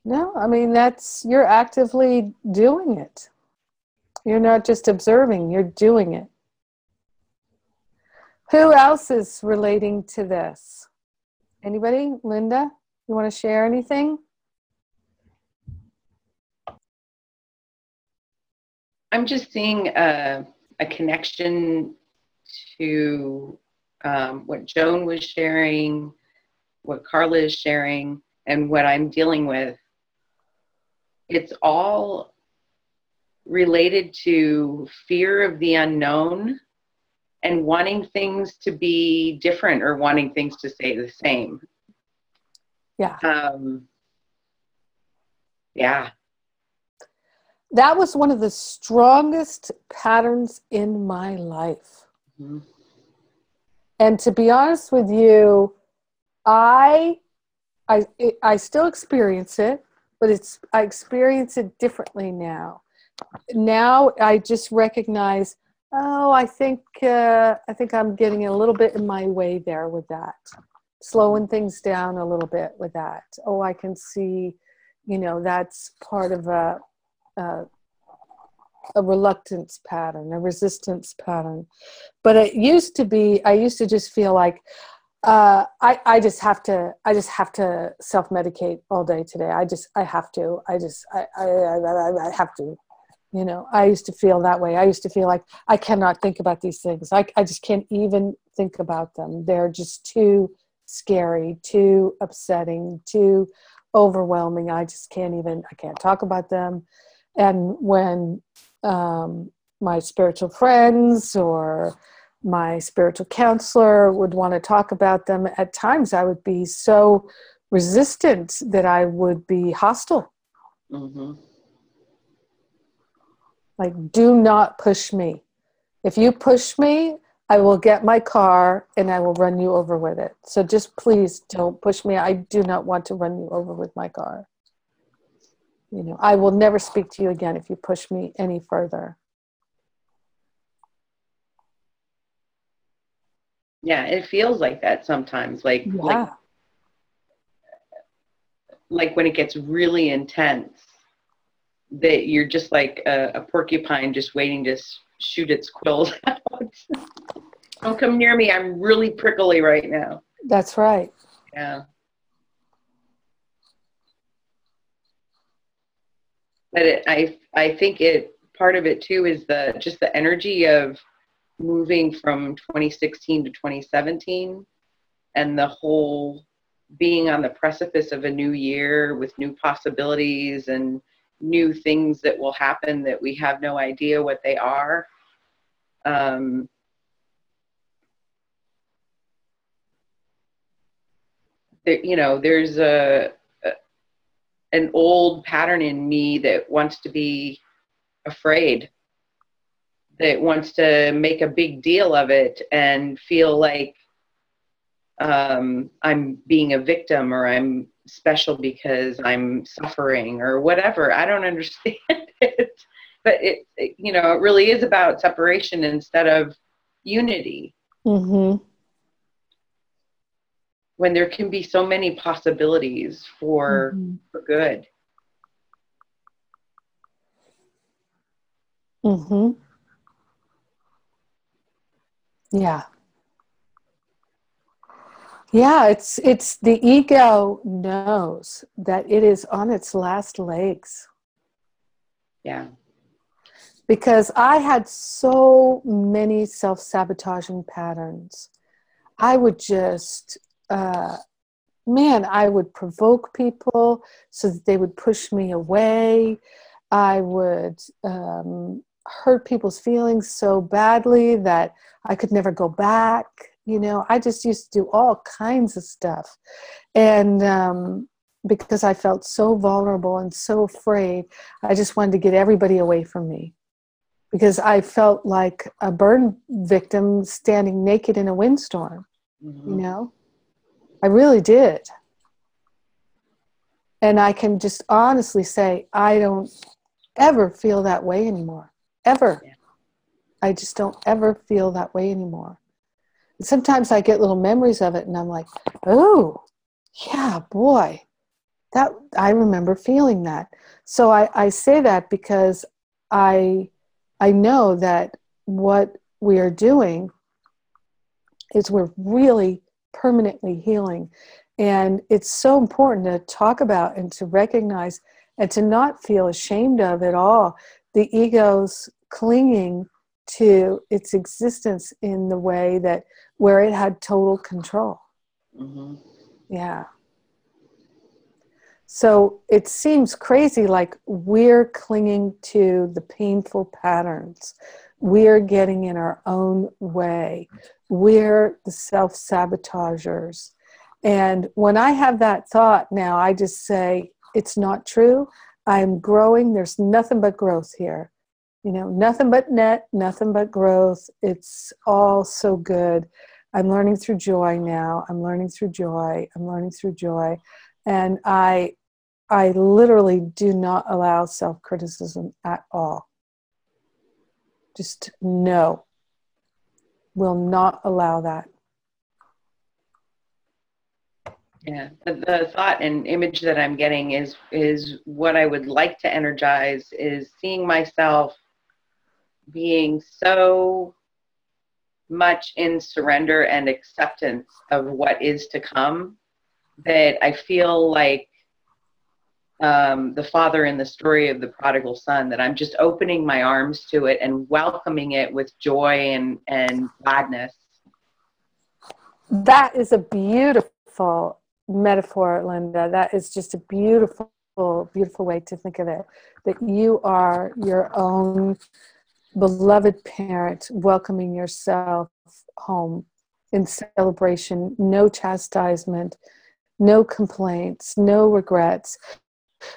No, I mean, that's, you're actively doing it. You're not just observing, you're doing it. Who else is relating to this? Anybody? Linda, you want to share anything? I'm just seeing a, a connection to um, what Joan was sharing, what Carla is sharing, and what I'm dealing with. It's all related to fear of the unknown and wanting things to be different or wanting things to stay the same. Yeah. Um, yeah. That was one of the strongest patterns in my life. Mhm. And to be honest with you, I I I still experience it, but it's I experience it differently now. Now I just recognize, oh, I think uh, I think I'm getting a little bit in my way there with that, slowing things down a little bit with that. Oh, I can see, you know, that's part of a a, a reluctance pattern, a resistance pattern. But it used to be, I used to just feel like uh, I, I just have to I just have to self medicate all day today. I just I have to. I just I, I, I, I have to. You know, I used to feel that way. I used to feel like I cannot think about these things. I, I just can't even think about them. They're just too scary, too upsetting, too overwhelming. I just can't even, I can't talk about them. And when um, my spiritual friends or my spiritual counselor would want to talk about them, at times I would be so resistant that I would be hostile. hmm Like, do not push me. If you push me, I will get my car and I will run you over with it. So just please don't push me. I do not want to run you over with my car. You know, I will never speak to you again if you push me any further. Yeah, it feels like that sometimes. Like like Yeah. like when it gets really intense, that you're just like a, a porcupine just waiting to s- shoot its quills (laughs) out. Don't come near me. I'm really prickly right now. That's right. Yeah. But it, I I think it part of it too is the just the energy of moving from 2016 to 2017 and the whole being on the precipice of a new year with new possibilities and new things that will happen that we have no idea what they are. Um, you know, there's a an old pattern in me that wants to be afraid, that wants to make a big deal of it and feel like um, I'm being a victim or I'm special because I'm suffering or whatever. I don't (laughs) understand it, but it, it you know, it really is about separation instead of unity. Mm-hmm. When there can be so many possibilities for, Mhm. for good. Mm-hmm. Yeah. Yeah, it's it's the ego knows that it is on its last legs Yeah. because I had so many self-sabotaging patterns. I would just uh man, I would provoke people so that they would push me away. I would um, hurt people's feelings so badly that I could never go back. You know, I just used to do all kinds of stuff. And um, because I felt so vulnerable and so afraid, I just wanted to get everybody away from me. because I felt like a burn victim standing naked in a windstorm, Mhm. you know? I really did. And I can just honestly say, I don't ever feel that way anymore. Ever. Yeah. I just don't ever feel that way anymore. And sometimes I get little memories of it and I'm like, oh, yeah, boy, that I remember feeling that. So I, I say that because I I know that what we are doing is we're really permanently healing. And it's so important to talk about and to recognize and to not feel ashamed of at all the ego's clinging to its existence in the way that where it had total control. Mhm. Yeah. So it seems crazy like we're clinging to the painful patterns. We're getting in our own way. We're the self sabotagers. And when I have that thought now, I just say, it's not true. I'm growing. There's nothing but growth here. You know, nothing but net, nothing but growth. It's all so good. I'm learning through joy now. I'm learning through joy. I'm learning through joy. And I I literally do not allow self criticism at all. Just no. Will not allow that. Yeah, the, the thought and image that I'm getting is is what I would like to energize is seeing myself being so much in surrender and acceptance of what is to come that I feel like um, the father in the story of the prodigal son that I'm just opening my arms to it and welcoming it with joy and and gladness. That is a beautiful metaphor, Linda. That is just a beautiful, beautiful way to think of it. That you are your own beloved parent welcoming yourself home in celebration, no chastisement, no complaints, no regrets.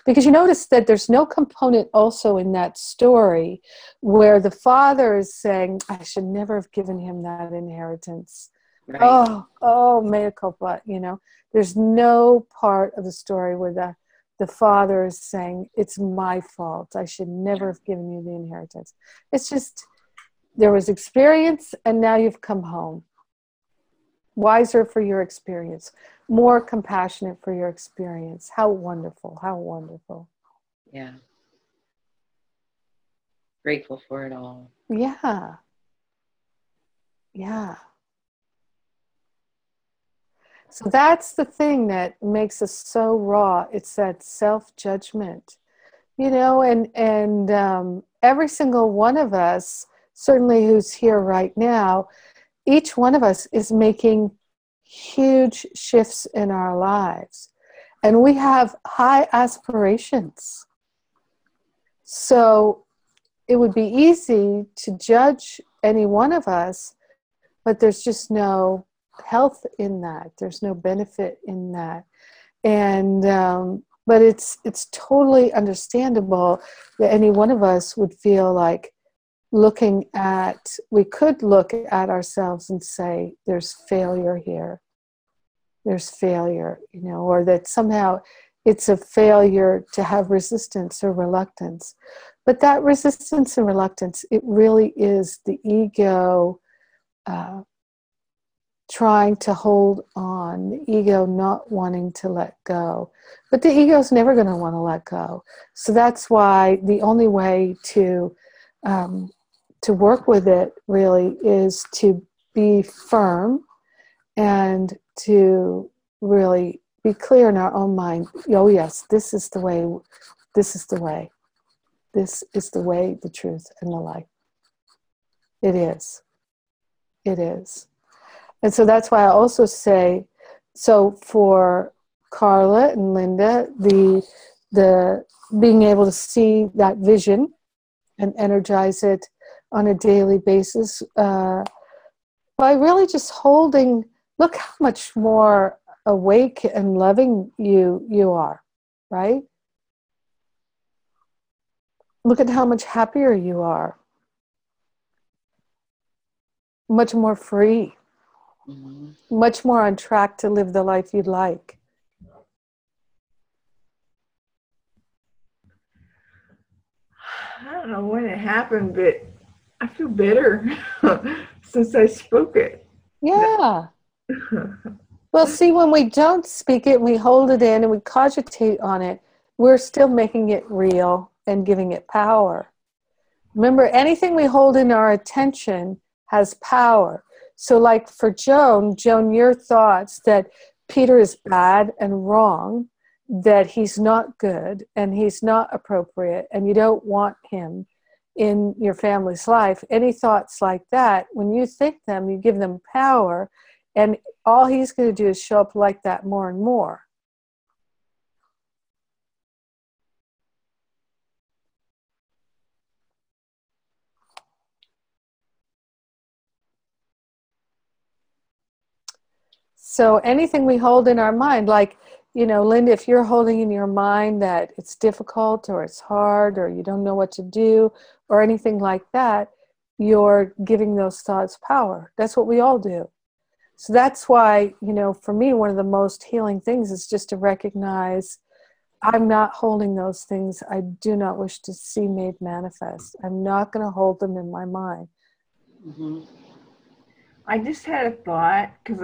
Because you notice that there's no component also in that story where the father is saying, I should never have given him that inheritance. Right? Oh, oh, mea culpa, you know. There's no part of the story where the the father is saying, It's my fault. I should never have given you the inheritance. It's just there was experience and now you've come home. Wiser for your experience, more compassionate for your experience. How wonderful, how wonderful. yeah. Grateful for it all. Yeah. Yeah. So that's the thing that makes us so raw. It's that self judgment, you know, and and um, every single one of us, certainly who's here right now, each one of us is making huge shifts in our lives, and we have high aspirations. So it would be easy to judge any one of us, but there's just no health in that. There's no benefit in that, and um, but it's it's totally understandable that any one of us would feel like looking at. We could look at ourselves and say, "There's failure here. There's failure," you know, or that somehow it's a failure to have resistance or reluctance. But that resistance and reluctance, it really is the ego. Uh, trying to hold on, the ego not wanting to let go. But the ego is never going to want to let go. So that's why the only way to um, to work with it really is to be firm and to really be clear in our own mind. Oh yes, this is the way. This is the way. This is the way, the truth, and the life. It is. It is. And so that's why I also say, so for Carla and Linda, the the being able to see that vision and energize it on a daily basis uh, by really just holding. Look how much more awake and loving you you are, right? Look at how much happier you are. much more free, Mhm. much more on track to live the life you'd like. I don't know when it happened, but I feel better (laughs) since I spoke it. Yeah. (laughs) Well, see, when we don't speak it, we hold it in and we cogitate on it, we're still making it real and giving it power. Remember, anything we hold in our attention has power. So, like for Joan, Joan, your thoughts that Peter is bad and wrong, that he's not good and he's not appropriate, and you don't want him in your family's life, any thoughts like that, when you think them, you give them power, and all he's going to do is show up like that more and more. So anything we hold in our mind, like, you know, Linda, if you're holding in your mind that it's difficult or it's hard or you don't know what to do or anything like that, you're giving those thoughts power. That's what we all do. So that's why, you know, for me, one of the most healing things is just to recognize I'm not holding those things I do not wish to see made manifest. I'm not going to hold them in my mind. Mhm. I just had a thought because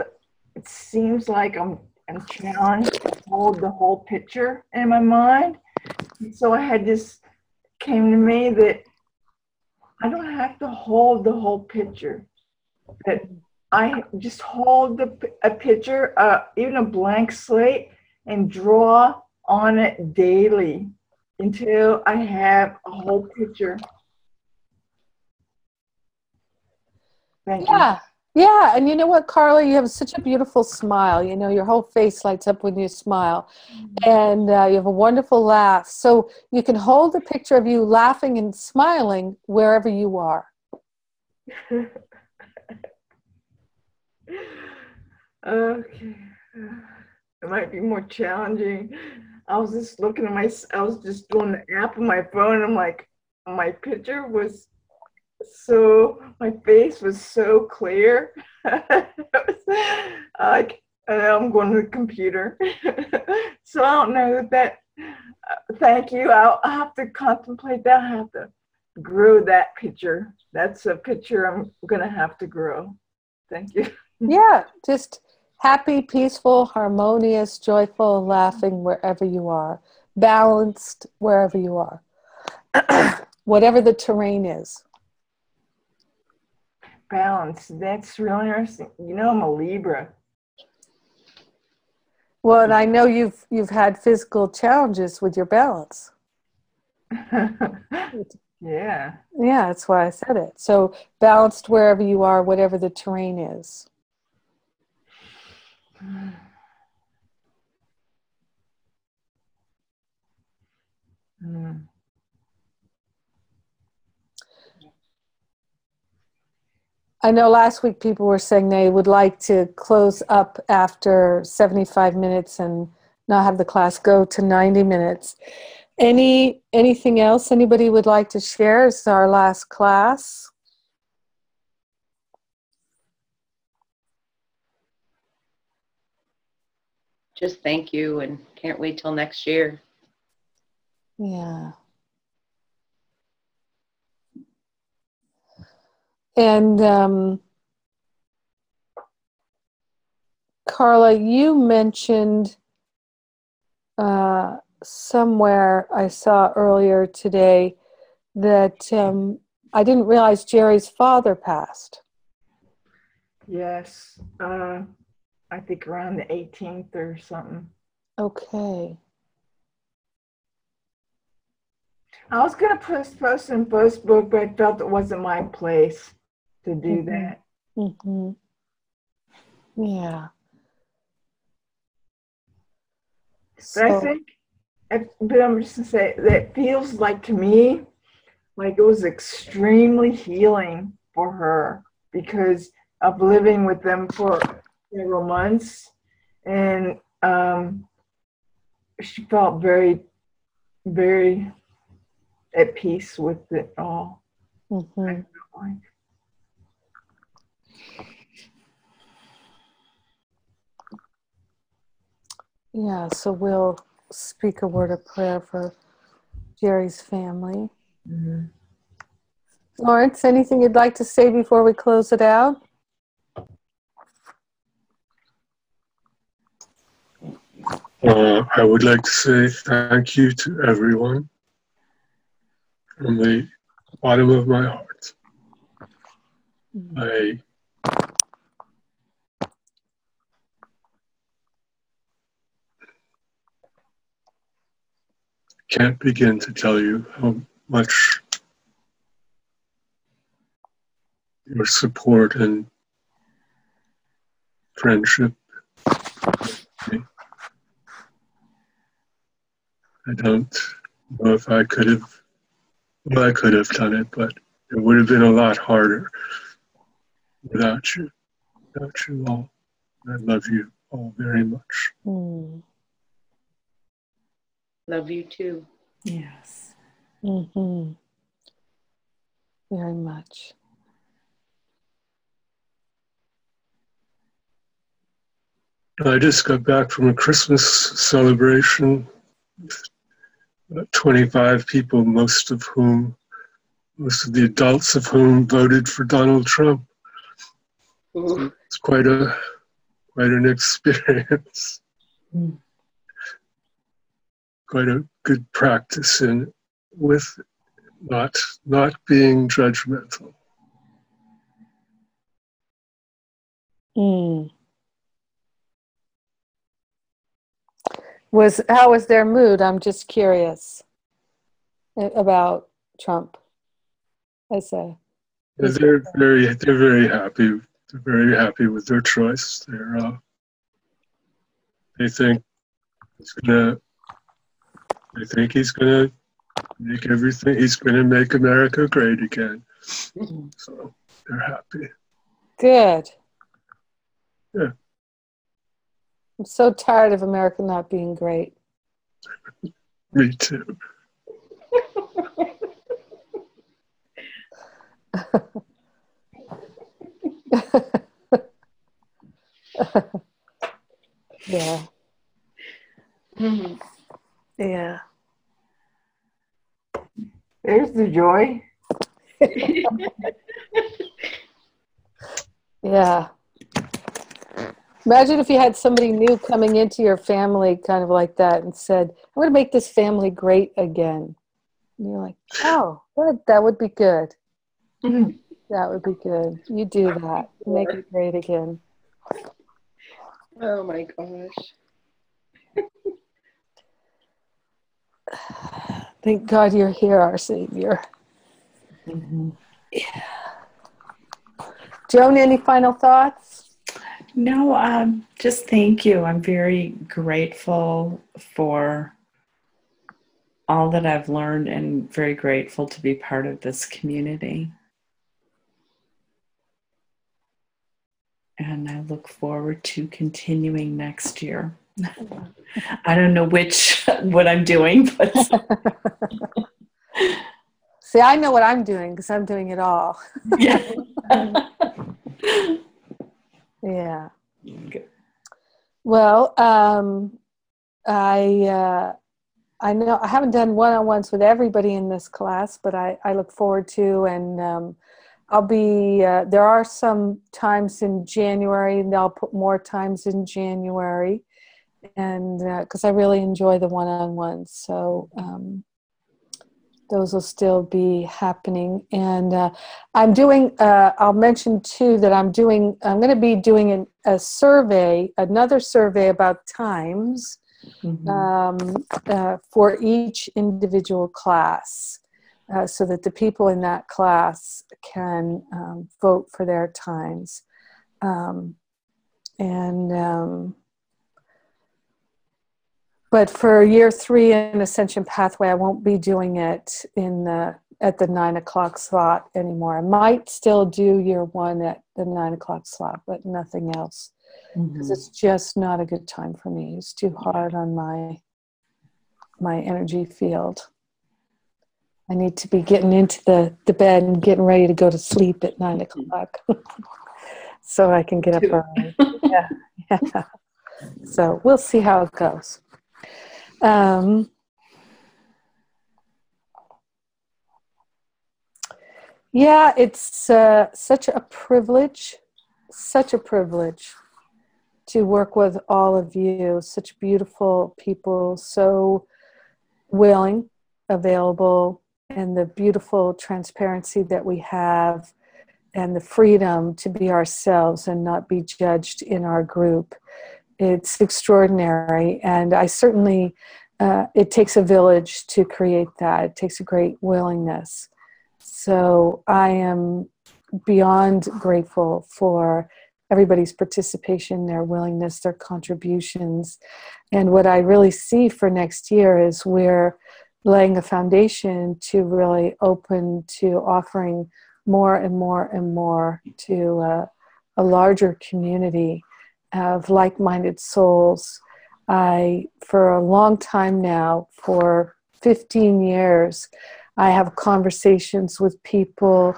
it seems like I'm I'm challenged hold the whole picture in my mind. And so I had this came to me that I don't have to hold the whole picture. That I just hold the a picture, uh, even a blank slate, and draw on it daily until I have a whole picture. Thank you. Yeah. And you know what, Carla? You have such a beautiful smile. You know, your whole face lights up when you smile. And uh, you have a wonderful laugh. So you can hold a picture of you laughing and smiling wherever you are. (laughs) Okay. (sighs) It might be more challenging. I was just looking at my, I was just doing the app on my phone. And I'm like, my picture was so, my face was so clear. (laughs) like, I'm going to the computer. (laughs) so I don't know that, that uh, thank you. I'll, I'll have to contemplate that. I have to grow that picture. That's a picture I'm going to have to grow. Thank you. (laughs) Yeah. Just happy, peaceful, harmonious, joyful, laughing wherever you are, balanced wherever you are, (clears throat) whatever the terrain is. Balance. That's really interesting. You know, I'm a Libra. Well, and I know you've you've had physical challenges with your balance. (laughs) yeah. Yeah, that's why I said it. So balanced wherever you are, whatever the terrain is. (sighs) Mm. I know last week people were saying they would like to close up after 75 minutes and not have the class go to 90 minutes. Any anything else anybody would like to share as our last class? Just thank you and can't wait till next year. Yeah. And um, Carla, you mentioned uh, somewhere I saw earlier today that um, I didn't realize Jerry's father passed. Yes. Uh, I think around the 18th or something. Okay. I was going to post, post in Facebook, but I felt it wasn't my place to do Mhm. that. hmm Yeah. But I think, if- but I'm just gonna say that feels like to me, like it was extremely healing for her because of living with them for several months, and um, she felt very, very at peace with it all. hmm Yeah, so we'll speak a word of prayer for Jerry's family. Mhm. Lawrence, anything you'd like to say before we close it out? Uh, I would like to say thank you to everyone from the bottom of my heart. I can't begin to tell you how much your support and friendship I don't know if I could have, well, I could have done it, but it would have been a lot harder without you, without you all. I love you all very much. Mm. Love you too. Yes. Mm-hmm. Very much. I just got back from a Christmas celebration with 25 people, most of whom, most of the adults of whom voted for Donald Trump. Ooh. It's quite a, quite an experience. Mm. Quite a good practice in with not not being judgmental. Mm. Was how was their mood? I'm just curious about Trump. I say. They're very they're very happy. They're very happy with their choice. They're uh, they think it's gonna. They think he's gonna make everything. He's gonna make America great again. So they're happy. Good. Yeah. I'm so tired of America not being great. Me too. (laughs) Yeah. Mhm. Yeah. There's the joy. (laughs) Yeah. Imagine if you had somebody new coming into your family, kind of like that, and said, I'm going to make this family great again. And you're like, oh, that, that would be good. (laughs) That would be good. You do that. Make it great again. Oh my gosh. Thank God you're here, our Savior. Mhm. Joan, any final thoughts? No, um, just thank you. I'm very grateful for all that I've learned and very grateful to be part of this community. And I look forward to continuing next year. I don't know which, (laughs) what I'm doing, but (laughs) See, I know what I'm doing because I'm doing it all. yeah. (laughs) Yeah. Well, um, I uh, I know I haven't done one-on-ones with everybody in this class, but I, I look forward to, and um, I'll be. Uh, there are some times in January, and I'll put more times in January, and because I really enjoy the one-on-ones, so um, those will still be happening. And uh, I'm doing. Uh, I'll mention too that I'm doing. I'm going to be doing an, a survey, another survey about times Mhm. um, uh, for each individual class uh, so that the people in that class can um, vote for their times. Um, and um, but for year three in Ascension Pathway, I won't be doing it in the at the nine o'clock slot anymore. I might still do year one at the nine o'clock slot, but nothing else because Mhm. it's just not a good time for me. It's too hard on my my energy field. I need to be getting into the, the bed and getting ready to go to sleep at nine o'clock. (laughs) so I can get up early. yeah, yeah. So we'll see how it goes. Um, yeah, it's uh, such a privilege, such a privilege to work with all of you, such beautiful people, so willing, available, and the beautiful transparency that we have, and the freedom to be ourselves and not be judged in our group. It's extraordinary, and I certainly, uh, it takes a village to create that. It takes a great willingness. So I am beyond grateful for everybody's participation, their willingness, their contributions. And what I really see for next year is we're laying a foundation to really open to offering more and more and more to uh, a larger community of like minded souls. I, for a long time now, for 15 years, I have conversations with people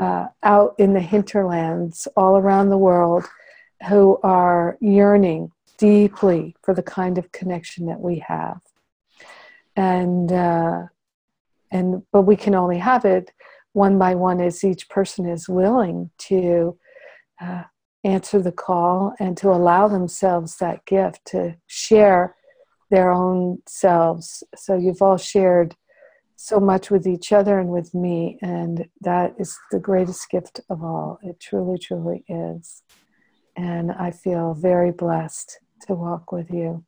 uh, out in the hinterlands all around the world who are yearning deeply for the kind of connection that we have. And, uh, and but we can only have it one by one as each person is willing to uh, answer the call and to allow themselves that gift to share their own selves. So you've all shared so much with each other and with me. And that is the greatest gift of all. It truly, truly is. And I feel very blessed to walk with you.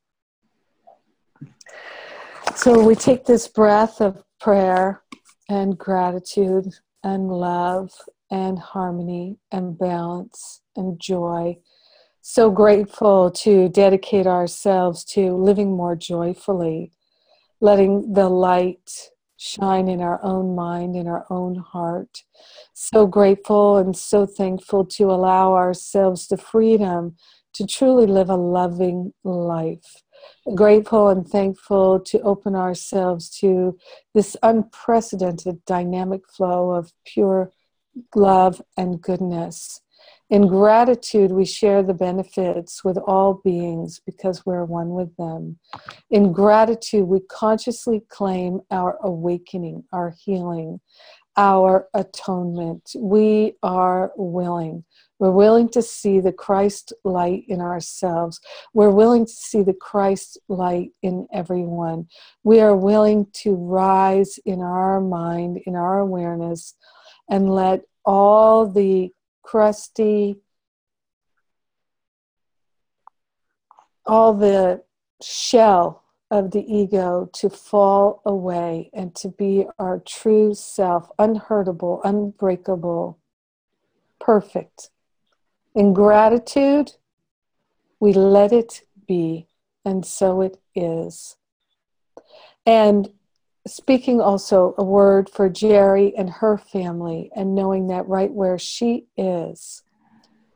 So we take this breath of prayer and gratitude and love and harmony and balance and joy. So grateful to dedicate ourselves to living more joyfully, letting the light shine in our own mind, in our own heart. So grateful and so thankful to allow ourselves the freedom to truly live a loving life. Grateful and thankful to open ourselves to this unprecedented dynamic flow of pure love and goodness. In gratitude, we share the benefits with all beings because we're one with them. In gratitude, we consciously claim our awakening, our healing, our atonement. We are willing. We're willing to see the Christ light in ourselves. We're willing to see the Christ light in everyone. We are willing to rise in our mind, in our awareness, and let all the crusty, all the shell of the ego to fall away and to be our true self, unhurtable, unbreakable, perfect. In gratitude, we let it be, and so it is. And speaking also a word for Jerry and her family, and knowing that right where she is,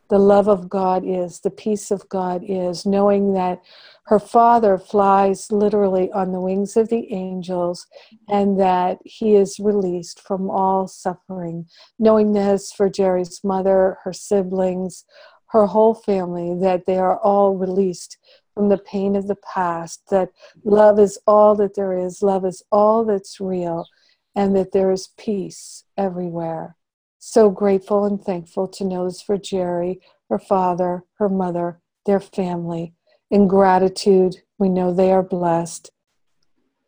the love of God is, the peace of God is, knowing that her father flies literally on the wings of the angels and that he is released from all suffering. Knowing this for Jerry's mother, her siblings, her whole family, that they are all released from the pain of the past, that love is all that there is, love is all that's real, and that there is peace everywhere. So grateful and thankful to know this for Jerry, her father, her mother, their family. In gratitude, we know they are blessed.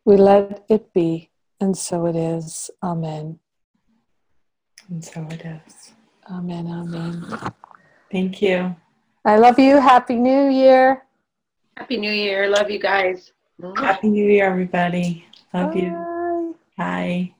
We let it be, and so it is. Amen. And so it is. Amen. Amen. Thank you. I love you. Happy New Year. Happy New Year. Love you guys. Happy New Year, everybody. Love Bye. you. Bye.